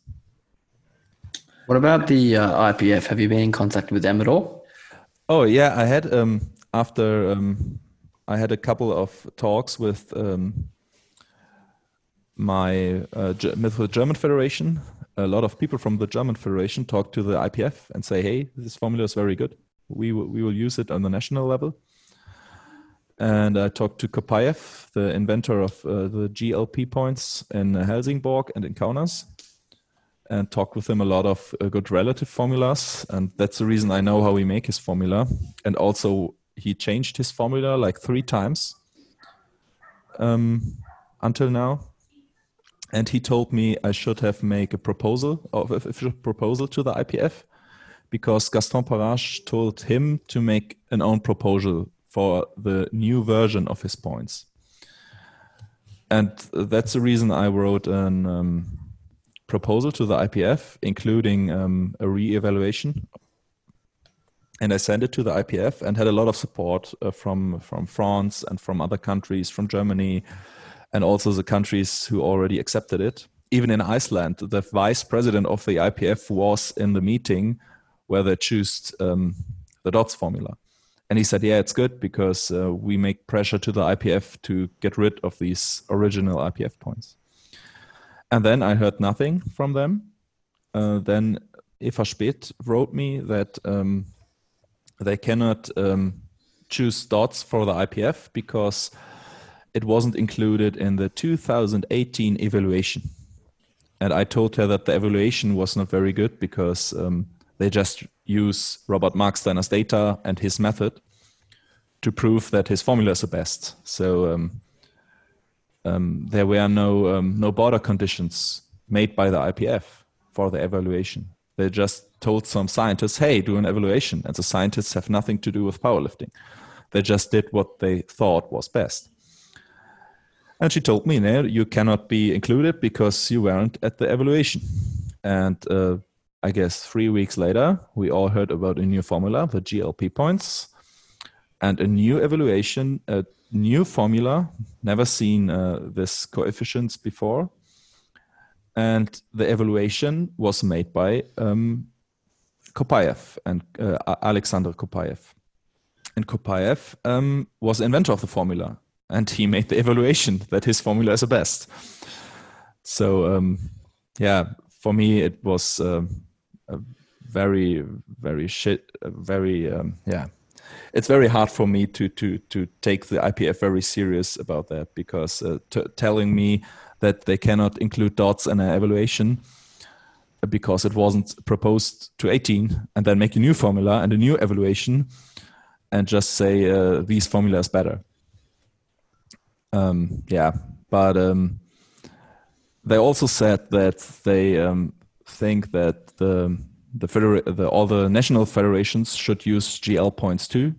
[SPEAKER 2] What about the uh, ipf have you been in contact with them at all?
[SPEAKER 3] Oh yeah i had um, after um, i had a couple of talks with um, my uh, with the german federation a lot of people from the german federation talk to the ipf and say hey this formula is very good we, we will use it on the national level and I talked to Kopayev, the inventor of uh, the GLP points in Helsingborg and in Kaunas, and talked with him a lot of uh, good relative formulas. And that's the reason I know how he make his formula. And also, he changed his formula like three times um, until now. And he told me I should have make a proposal of official proposal to the IPF because Gaston Parage told him to make an own proposal for the new version of his points. And that's the reason I wrote a um, proposal to the IPF, including um, a re-evaluation. And I sent it to the IPF and had a lot of support uh, from from France and from other countries, from Germany, and also the countries who already accepted it. Even in Iceland, the vice president of the IPF was in the meeting where they chose um, the DOTS formula and he said, "Yeah, it's good because uh, we make pressure to the IPF to get rid of these original IPF points." And then I heard nothing from them. Uh, then Eva Speth wrote me that um, they cannot um, choose dots for the IPF because it wasn't included in the 2018 evaluation. And I told her that the evaluation was not very good because um, they just use Robert Marksteiner's data and his method to prove that his formula is the best. So um, um, there were no um, no border conditions made by the IPF for the evaluation. They just told some scientists, "Hey, do an evaluation," and the scientists have nothing to do with powerlifting. They just did what they thought was best. And she told me, "No, you cannot be included because you weren't at the evaluation." And uh, I guess three weeks later, we all heard about a new formula, the GLP points, and a new evaluation, a new formula, never seen uh, this coefficients before. And the evaluation was made by um, Kopayev and uh, Alexander Kopayev. And Kopayev um, was the inventor of the formula, and he made the evaluation that his formula is the best. So, um, yeah, for me, it was. Uh, very very shit very um, yeah it's very hard for me to to to take the IPF very serious about that because uh, telling me that they cannot include dots in an evaluation because it wasn't proposed to 18 and then make a new formula and a new evaluation and just say uh, these formulas better um, yeah but um, they also said that they um, think that the the, federa- the all the national federations should use GL points too,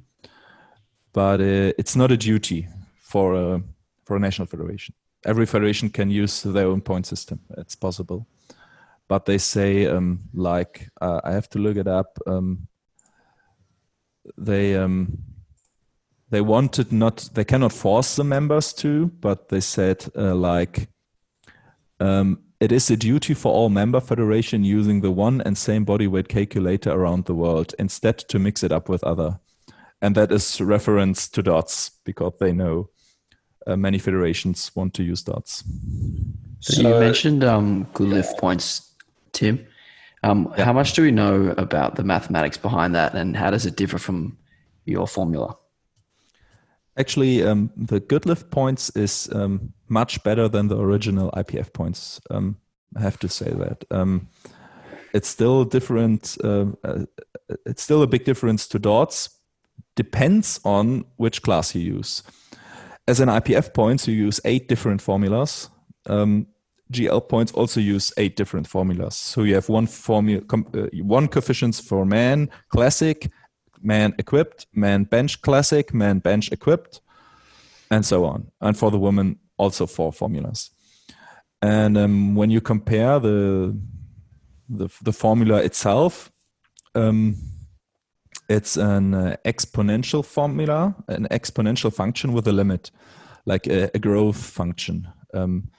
[SPEAKER 3] but uh, it's not a duty for a for a national federation. Every federation can use their own point system. It's possible, but they say um, like uh, I have to look it up. Um, they um, they wanted not they cannot force the members to, but they said uh, like um, it is a duty for all member federation using the one and same body weight calculator around the world instead to mix it up with other. And that is reference to dots because they know uh, many federations want to use dots.
[SPEAKER 2] So, so you mentioned um, good lift points, Tim. Um, yeah. How much do we know about the mathematics behind that, and how does it differ from your formula?
[SPEAKER 3] Actually, um, the good lift points is um, much better than the original IPF points. Um, I have to say that. Um, it's still different. Uh, uh, it's still a big difference to dots. Depends on which class you use. As an IPF points, you use eight different formulas. Um, GL points also use eight different formulas. So you have one formula, uh, one coefficients for man classic, man equipped, man bench classic, man bench equipped, and so on. And for the woman, also four formulas. And um, when you compare the the, the formula itself, um, it's an uh, exponential formula, an exponential function with a limit, like a, a growth function, um,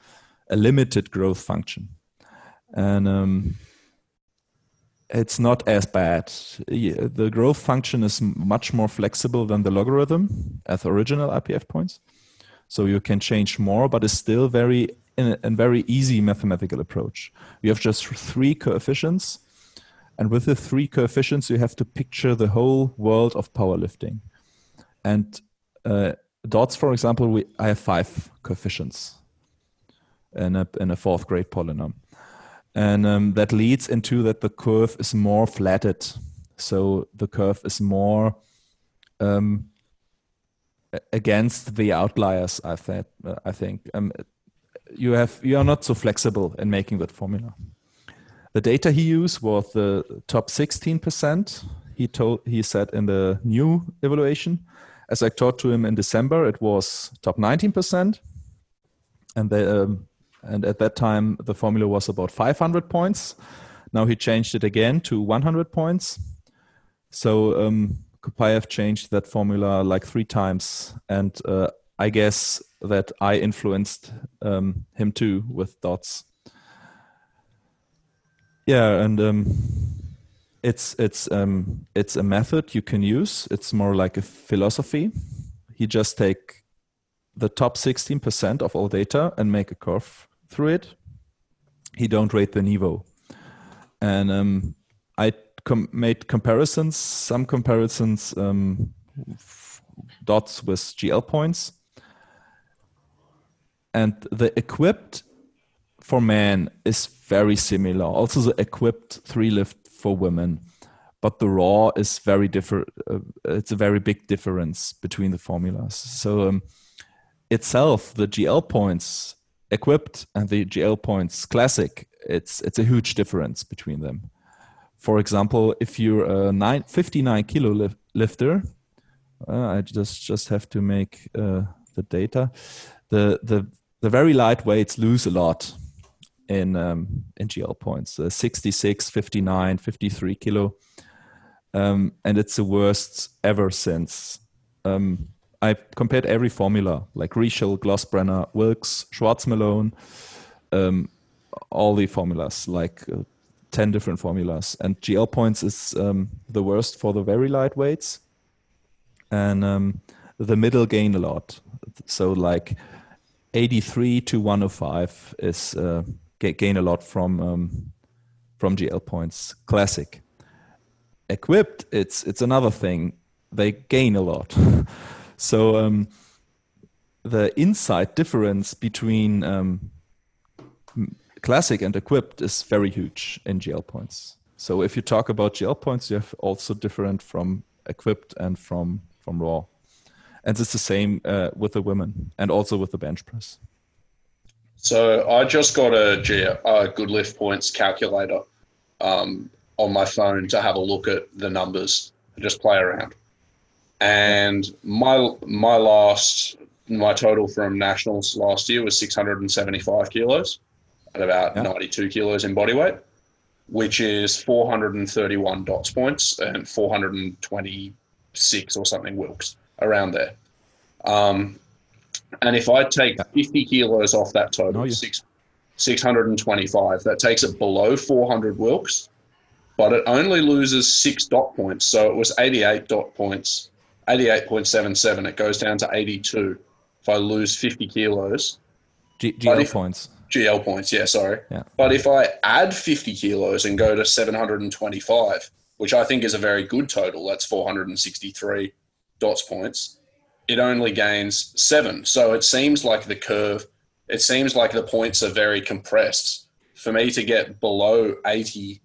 [SPEAKER 3] a limited growth function, and um, it's not as bad. The growth function is much more flexible than the logarithm at the original IPF points, so you can change more, but it's still very in a, very easy mathematical approach. You have just three coefficients, and with the three coefficients, you have to picture the whole world of powerlifting. And uh, dots, for example, we, I have five coefficients in a, in a fourth grade polynomial. And um, that leads into that the curve is more flatted. So the curve is more um, against the outliers, I, th- I think. Um, you have you are not so flexible in making that formula. The data he used was the top 16%. He told he said in the new evaluation. As I talked to him in December, it was top 19%, and they, um, and at that time the formula was about 500 points. Now he changed it again to 100 points. So um, Kopayev changed that formula like three times, and uh, I guess that I influenced um, him too with dots. Yeah, and um, it's it's um, it's a method you can use. It's more like a philosophy. You just take the top sixteen percent of all data and make a curve through it. He don't rate the niveau, and um, I com- made comparisons. Some comparisons um, dots with GL points and the equipped for men is very similar. Also, the equipped three lift for women, but the raw is very different. Uh, it's a very big difference between the formulas. So um, itself, the GL points equipped and the GL points classic, it's it's a huge difference between them. For example, if you're a nine, 59 kilo lifter, uh, I just just have to make uh, the data. The the the very lightweights lose a lot in um, in GL points. Uh, 66, 59, 53 kilo. Um, and it's the worst ever since. Um, I compared every formula like Reshel, Glossbrenner, Wilks, Schwarz-Malone, um, all the formulas, like uh, 10 different formulas. And GL points is um, the worst for the very lightweights. And um, the middle gain a lot. So, like 83 to 105 is uh, gain a lot from um, from GL points. Classic. Equipped, it's it's another thing. They gain a lot. so um, the insight difference between um, classic and equipped is very huge in GL points. So if you talk about GL points, you have also different from equipped and from from raw and it's the same uh, with the women and also with the bench press.
[SPEAKER 4] So I just got a, a good lift points calculator um, on my phone to have a look at the numbers and just play around. And my my last my total from nationals last year was 675 kilos at about yeah. 92 kilos in body weight, which is 431 dots points and 426 or something Wilks around there. Um, and if I take 50 kilos off that total, yeah. six, 625, that takes it below 400 Wilks, but it only loses six dot points. So it was 88 dot points, 88.77. It goes down to 82 if I lose 50 kilos.
[SPEAKER 3] G- GL if, points.
[SPEAKER 4] GL points, yeah, sorry. Yeah. But if I add 50 kilos and go to 725, which I think is a very good total, that's 463 dots points it only gains seven. So it seems like the curve, it seems like the points are very compressed. For me to get below 80,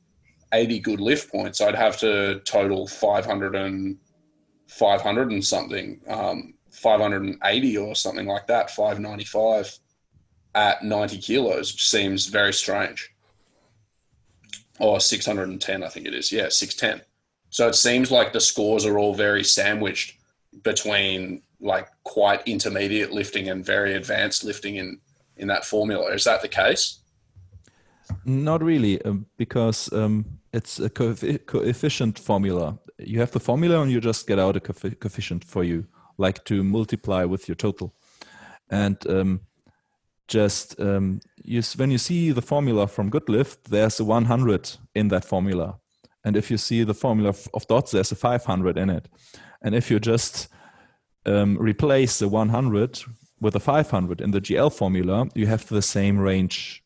[SPEAKER 4] 80 good lift points, I'd have to total 500 and 500 and something, um, 580 or something like that, 595 at 90 kilos, which seems very strange. Or 610, I think it is. Yeah, 610. So it seems like the scores are all very sandwiched between like quite intermediate lifting and very advanced lifting in in that formula. Is that the case?
[SPEAKER 3] Not really, um, because um, it's a coefficient formula. You have the formula and you just get out a coefficient for you, like to multiply with your total. And um, just um, you, when you see the formula from Goodlift, there's a 100 in that formula. And if you see the formula of, dots, there's a 500 in it. And if you just um, replace the 100 with a 500 in the GL formula, you have the same range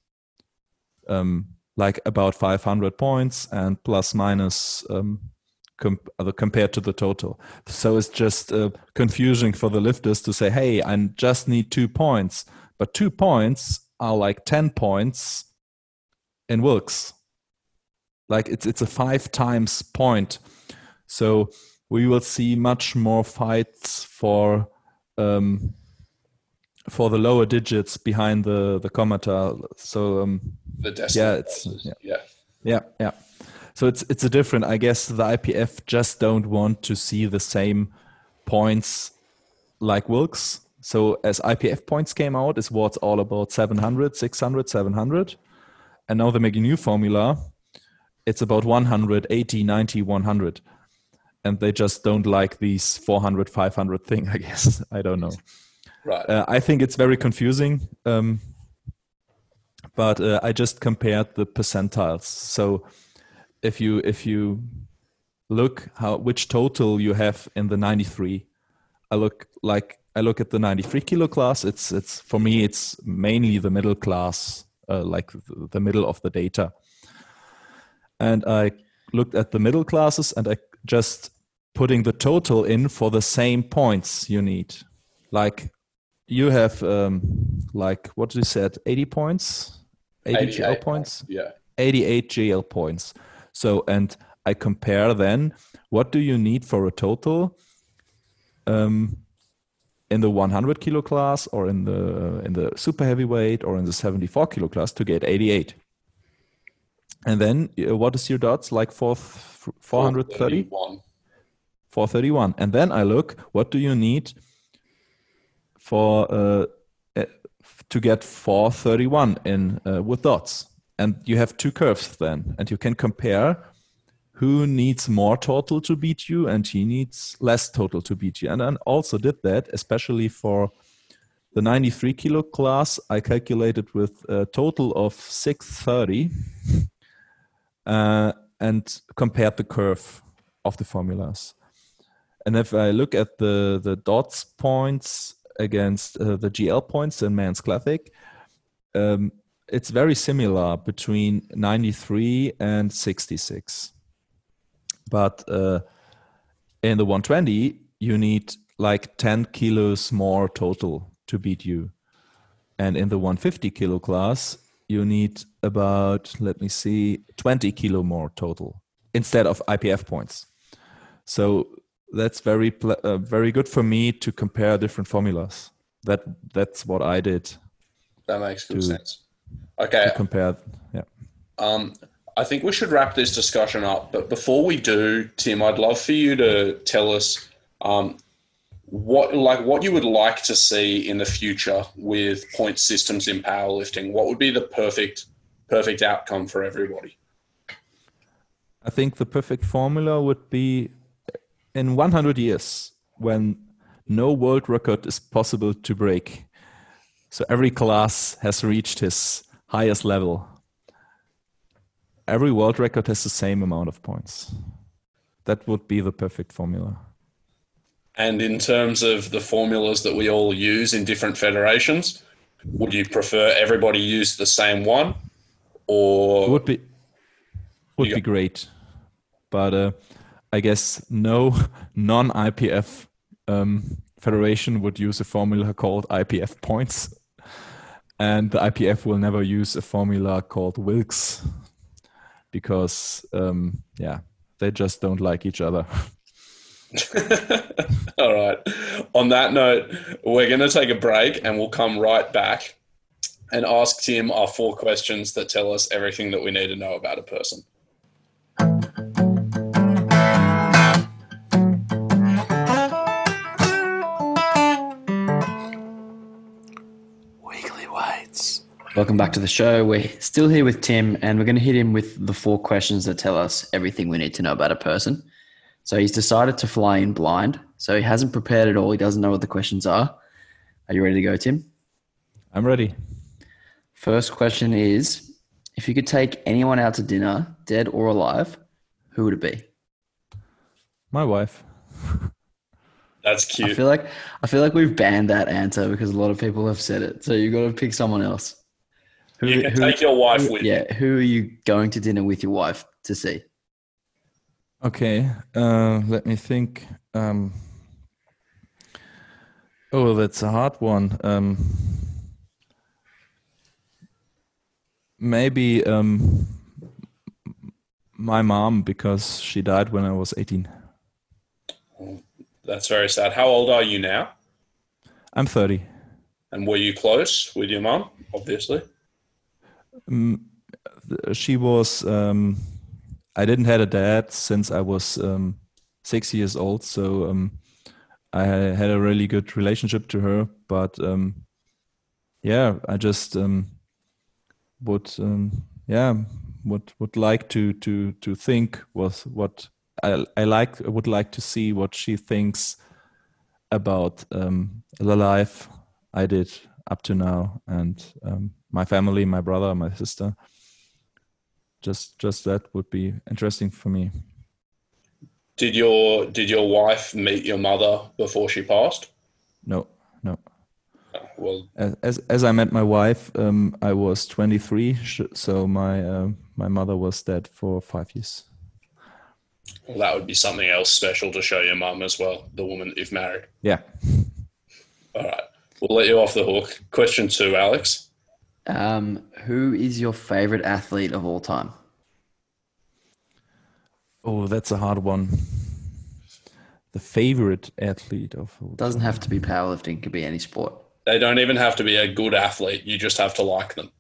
[SPEAKER 3] um, like about 500 points and plus minus um, com- uh, compared to the total. So it's just uh, confusing for the lifters to say, hey, I just need two points. But two points are like 10 points in Wilks. Like it's, it's a five times point. So we will see much more fights for um, for the lower digits behind the the commata. So um,
[SPEAKER 4] The
[SPEAKER 3] Yeah, it's- yeah.
[SPEAKER 4] yeah.
[SPEAKER 3] yeah, yeah. So it's it's a different. I guess the IPF just don't want to see the same points like Wilks. So as IPF points came out, is what's all about 700, 600, 700. And now they make a new formula. It's about 100, 80, 90, 100. And they just don't like these 400, 500 thing, I guess. I don't know.
[SPEAKER 4] Right.
[SPEAKER 3] Uh, I think it's very confusing. Um, but uh, I just compared the percentiles. So if you if you look how which total you have in the 93, I look like I look at the 93 kilo class. It's it's for me it's mainly the middle class, uh, like the, middle of the data. And I looked at the middle classes and I just putting the total in for the same points you need. Like you have um, like what you said, 80 points, 80 GL
[SPEAKER 4] 88
[SPEAKER 3] points,
[SPEAKER 4] Yeah.
[SPEAKER 3] 88 GL points. So and I compare then what do you need for a total um, in the 100 kilo class or in the in the super heavyweight or in the 74 kilo class to get 88. And then uh, what is your dots like for 430?
[SPEAKER 4] 431.
[SPEAKER 3] 431 and then i look what do you need for uh, uh, to get 431 in uh, with dots. And you have two curves then and you can compare who needs more total to beat you and he needs less total to beat you. And i also did that especially for the 93 kilo class. I calculated with a total of 630 uh, and compared the curve of the formulas. And if I look at the the dots points against uh, the GL points in Man's Classic, um, it's very similar between 93 and 66. But uh, in the 120, you need like 10 kilos more total to beat you. And in the 150 kilo class, you need about, let me see, 20 kilo more total instead of IPF points. So that's very pl- uh, very good for me to compare different formulas. That that's what I did
[SPEAKER 4] That makes good
[SPEAKER 3] To-
[SPEAKER 4] sense. Okay.
[SPEAKER 3] to compare. Yeah.
[SPEAKER 4] Um, I think we should wrap this discussion up. But before we do, Tim, I'd love for you to tell us um, what like what you would like to see in the future with point systems in powerlifting. What would be the perfect perfect outcome for everybody?
[SPEAKER 3] I think the perfect formula would be in 100 years when no world record is possible to break. So every class has reached his highest level. Every world record has the same amount of points. That would be the perfect formula.
[SPEAKER 4] And in terms of the formulas that we all use in different federations, would you prefer everybody use the same one, or
[SPEAKER 3] would be would be great but uh, i guess no non-ipf um, federation would use a formula called ipf points and the ipf will never use a formula called wilks because um, yeah they just don't like each other
[SPEAKER 4] All right. On that note, we're going to take a break and we'll come right back and ask Tim our four questions that tell us everything that we need to know about a person.
[SPEAKER 2] Welcome back to the show. We're still here with Tim, and we're going to hit him with the four questions that tell us everything we need to know about a person. So he's decided to fly in blind. So he hasn't prepared at all. He doesn't know what the questions are. Are you ready to go, Tim?
[SPEAKER 3] I'm ready.
[SPEAKER 2] First question is if you could take anyone out to dinner, dead or alive, who would it be?
[SPEAKER 3] My wife.
[SPEAKER 4] That's cute.
[SPEAKER 2] I
[SPEAKER 4] cute.
[SPEAKER 2] feel like I feel like we've banned that answer because a lot of people have said it. So you've got to pick someone else. Who,
[SPEAKER 4] You can
[SPEAKER 2] who-
[SPEAKER 4] take your wife with you.
[SPEAKER 2] yeah, who are you going to dinner with your wife to see?
[SPEAKER 3] Okay, uh, let me think. Um, oh, that's a hard one. Um, maybe um, my mom because she died when I was 18.
[SPEAKER 4] That's very sad. How old are you now?
[SPEAKER 3] I'm 30.
[SPEAKER 4] And were you close with your mom, Obviously.
[SPEAKER 3] Um, she was. Um, I didn't had a dad since I was um, six years old, so um, I had a really good relationship to her. But um, yeah, I just um, would yeah would would like to to to think was what I I like would like to see what she thinks about um, the life I did up to now and um, my family, my brother, my sister. Just just that would be interesting for me.
[SPEAKER 4] Did your did your wife meet your mother before she passed?
[SPEAKER 3] No, no.
[SPEAKER 4] Oh, Well,
[SPEAKER 3] As as, as I met my wife, um, I was 23, so my uh, my mother was dead for five years.
[SPEAKER 4] well, that would be something else special to show your mum as well, the woman that you've married.
[SPEAKER 3] Yeah.
[SPEAKER 4] All right. We'll let you off the hook. Question two, Alex.
[SPEAKER 2] Um, who is your favorite athlete of all time?
[SPEAKER 3] Oh, that's a hard one. The favorite athlete of all
[SPEAKER 2] Doesn't have to be powerlifting; could be any sport.
[SPEAKER 4] They don't even have to be a good athlete. You just have to like them.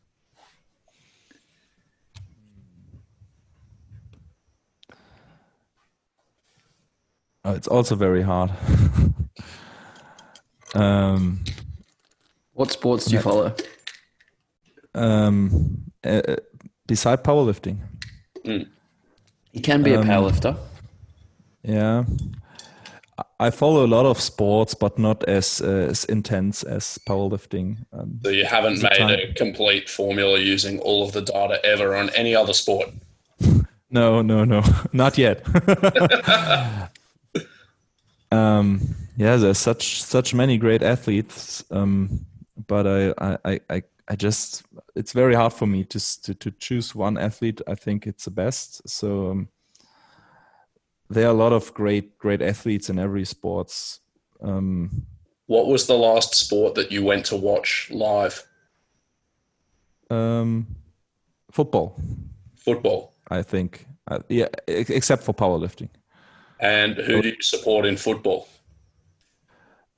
[SPEAKER 3] Oh, it's also very hard. um,
[SPEAKER 2] What sports do you follow?
[SPEAKER 3] Um, uh, beside powerlifting,
[SPEAKER 2] You can be a
[SPEAKER 3] Um,
[SPEAKER 2] powerlifter.
[SPEAKER 3] yeah, I- follow a lot of sports, but not as uh, as intense as powerlifting. Um,
[SPEAKER 4] So you haven't made
[SPEAKER 3] time?
[SPEAKER 4] a complete formula using all of the data ever on any other sport.
[SPEAKER 3] No, no, no, not yet. um, yeah, there's such such many great athletes, um, but I, I, I, I just it's very hard for me to to to choose one athlete. I think it's the best. So um, there are a lot of great great athletes in every sports. Um,
[SPEAKER 4] What was the last sport that you went to watch live?
[SPEAKER 3] um, football,
[SPEAKER 4] Football.
[SPEAKER 3] I think. Uh, yeah, except for powerlifting.
[SPEAKER 4] And who do you support in football?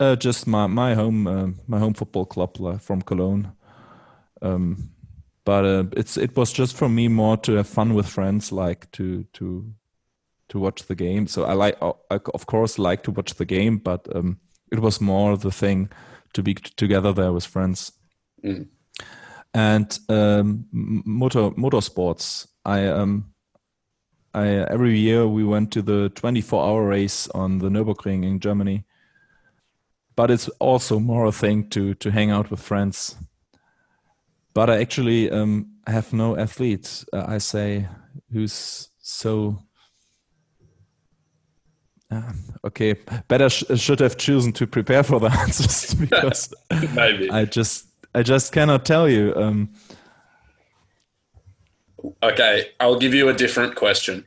[SPEAKER 3] Uh, just my my home uh, my home football club uh, from Cologne. Um, but uh, it's it was just for me more to have fun with friends, like to to to watch the game. So I like I of course like to watch the game, but um, it was more the thing to be together there with friends.
[SPEAKER 4] Mm.
[SPEAKER 3] And um, motor motorsports, I um. I, every year we went to the 24 hour race on the Nürburgring in Germany but it's also more a thing to to hang out with friends. But I actually um, have no athlete. Uh, I say who's so. Uh, okay, better sh- should have chosen to prepare for the answers because
[SPEAKER 4] Maybe.
[SPEAKER 3] I just I just cannot tell you. Um,
[SPEAKER 4] Okay, I'll give you a different question.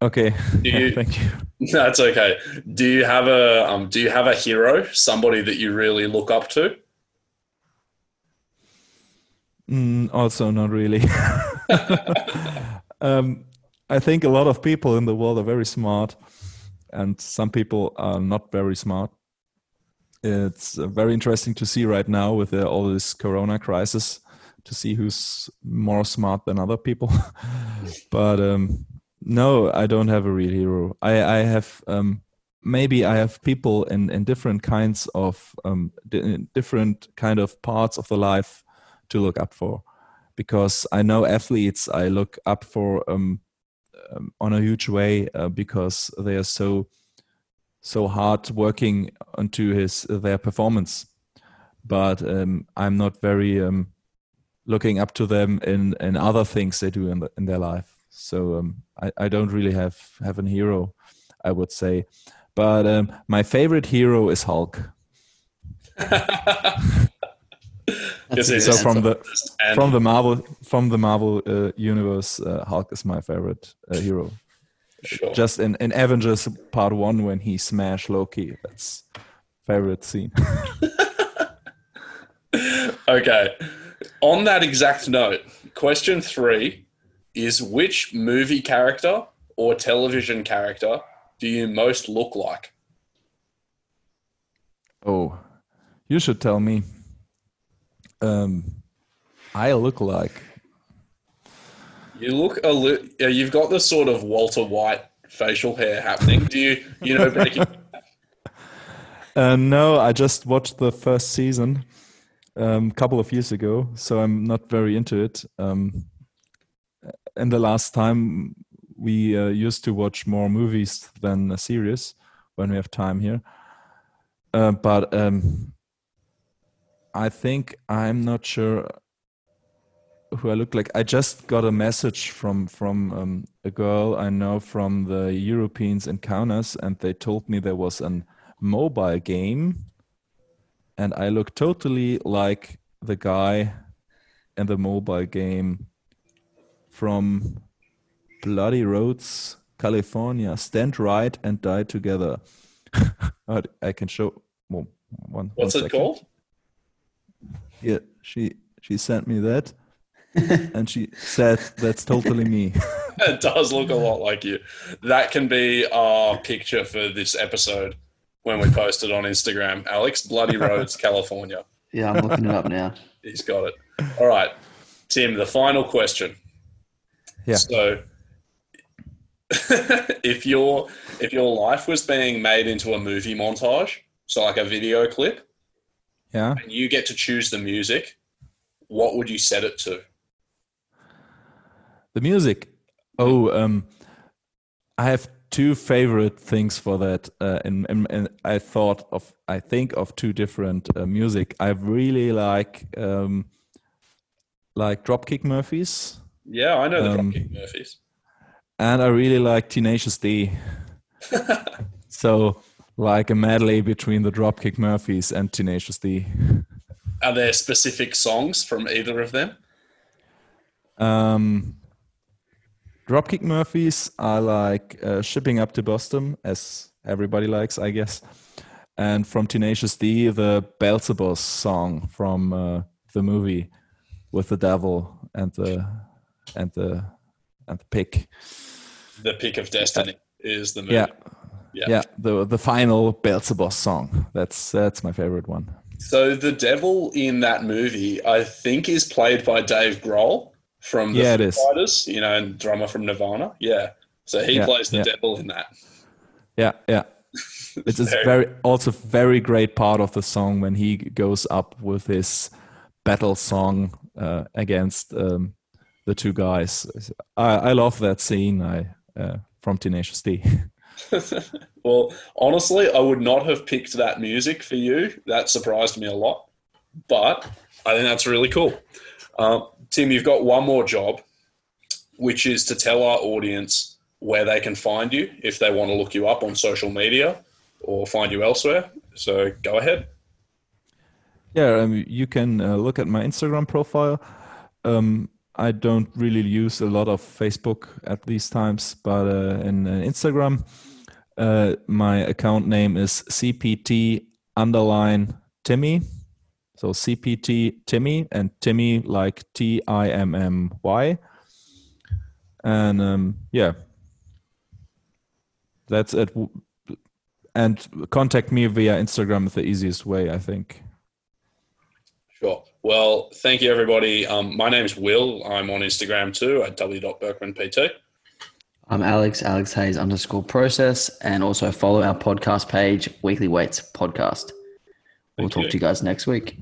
[SPEAKER 3] okay,
[SPEAKER 4] you-
[SPEAKER 3] thank you.
[SPEAKER 4] That's okay. Do you have a um, do you have a hero, somebody that you really look up to?
[SPEAKER 3] Mm, also, not really. um, I think a lot of people in the world are very smart, and some people are not very smart. It's uh, very interesting to see right now with uh, all this Corona crisis to see who's more smart than other people. but um, no, I don't have a real hero. I I have um, maybe I have people in, in different kinds of um, di- different kind of parts of the life to look up for, because I know athletes I look up for um, um, on a huge way uh, because they are so so hard working onto his their performance, but um, I'm not very um, looking up to them in in other things they do in the, in their life. So um, I, I don't really have have an hero, I would say. But um, my favorite hero is Hulk. so from the from the Marvel from the Marvel uh, universe, uh, Hulk is my favorite uh, hero. Sure. Just in, in Avengers Part One when he smashed Loki, that's favorite scene.
[SPEAKER 4] okay. On that exact note, question three is which movie character or television character do you most look like?
[SPEAKER 3] Oh, you should tell me. Um, I look like.
[SPEAKER 4] You look a little. You've got the sort of Walter White facial hair happening. Do you? You know Breaking?
[SPEAKER 3] uh, no, I just watched the first season a um, couple of years ago, so I'm not very into it. Um, and the last time we uh, used to watch more movies than a series when we have time here. Uh, but um, I think I'm not sure who I look like. I just got a message from from um, a girl I know from the Europeans Encounters, and they told me there was a mobile game, and I look totally like the guy in the mobile game from Bloody Roads, California. Stand right and die together. I can show one.
[SPEAKER 4] What's
[SPEAKER 3] one
[SPEAKER 4] it called?
[SPEAKER 3] Yeah, she she sent me that, and she said that's totally me.
[SPEAKER 4] it does look a lot like you. That can be our picture for this episode when we post it on Instagram. Alex, Bloody Roads, California.
[SPEAKER 2] Yeah, I'm looking it up now.
[SPEAKER 4] He's got it. All right, Tim. The final question.
[SPEAKER 3] Yeah.
[SPEAKER 4] So, if your if your life was being made into a movie montage, so like a video clip,
[SPEAKER 3] yeah,
[SPEAKER 4] and you get to choose the music, what would you set it to?
[SPEAKER 3] The music. Oh, um, I have two favorite things for that, uh, and, and, and, I thought of, I think of two different uh, music. I really like, um, like Dropkick Murphys.
[SPEAKER 4] Yeah, I know the um, Dropkick Murphys
[SPEAKER 3] and I really like Tenacious D. so, like a medley between the Dropkick Murphys and Tenacious D.
[SPEAKER 4] Are there specific songs from either of them?
[SPEAKER 3] Um, Dropkick Murphys, I like uh, Shipping Up to Boston, as everybody likes, I guess. And from Tenacious D, the Beelzebub song from uh, the movie with the devil and the and the and the pick.
[SPEAKER 4] the Pick of Destiny is the movie.
[SPEAKER 3] Yeah. Yeah, yeah, the the final Beelzebub song. That's that's my favorite one.
[SPEAKER 4] So the devil in that movie, I think, is played by Dave Grohl from the
[SPEAKER 3] yeah,
[SPEAKER 4] Foo Fighters, you know, and drummer from Nirvana. Yeah, so he yeah, plays the yeah. devil in that.
[SPEAKER 3] Yeah, yeah. it's a very, very also very great part of the song when he goes up with his battle song uh, against um, the two guys. I, I love that scene. I uh, from Tenacious D.
[SPEAKER 4] well, honestly, I would not have picked that music for you. That surprised me a lot, but I think that's really cool. Uh, Tim, you've got one more job, which is to tell our audience where they can find you if they want to look you up on social media or find you elsewhere. So go ahead.
[SPEAKER 3] Yeah, um, you can uh, look at my Instagram profile. Um, I don't really use a lot of Facebook at these times, but uh, in uh, Instagram, uh, my account name is CPT underline Timmy. So CPT Timmy and Timmy like T I M M Y. And um, yeah, that's it. And contact me via Instagram is the easiest way, I think.
[SPEAKER 4] Sure. Well, thank you, everybody. Um, my name is Will. I'm on Instagram too at w.berkmanpt.
[SPEAKER 2] I'm Alex, Alex Hayes underscore process, and also follow our podcast page, Weekly Weights Podcast. We'll
[SPEAKER 4] Thank
[SPEAKER 2] talk
[SPEAKER 4] you.
[SPEAKER 2] to you guys next week.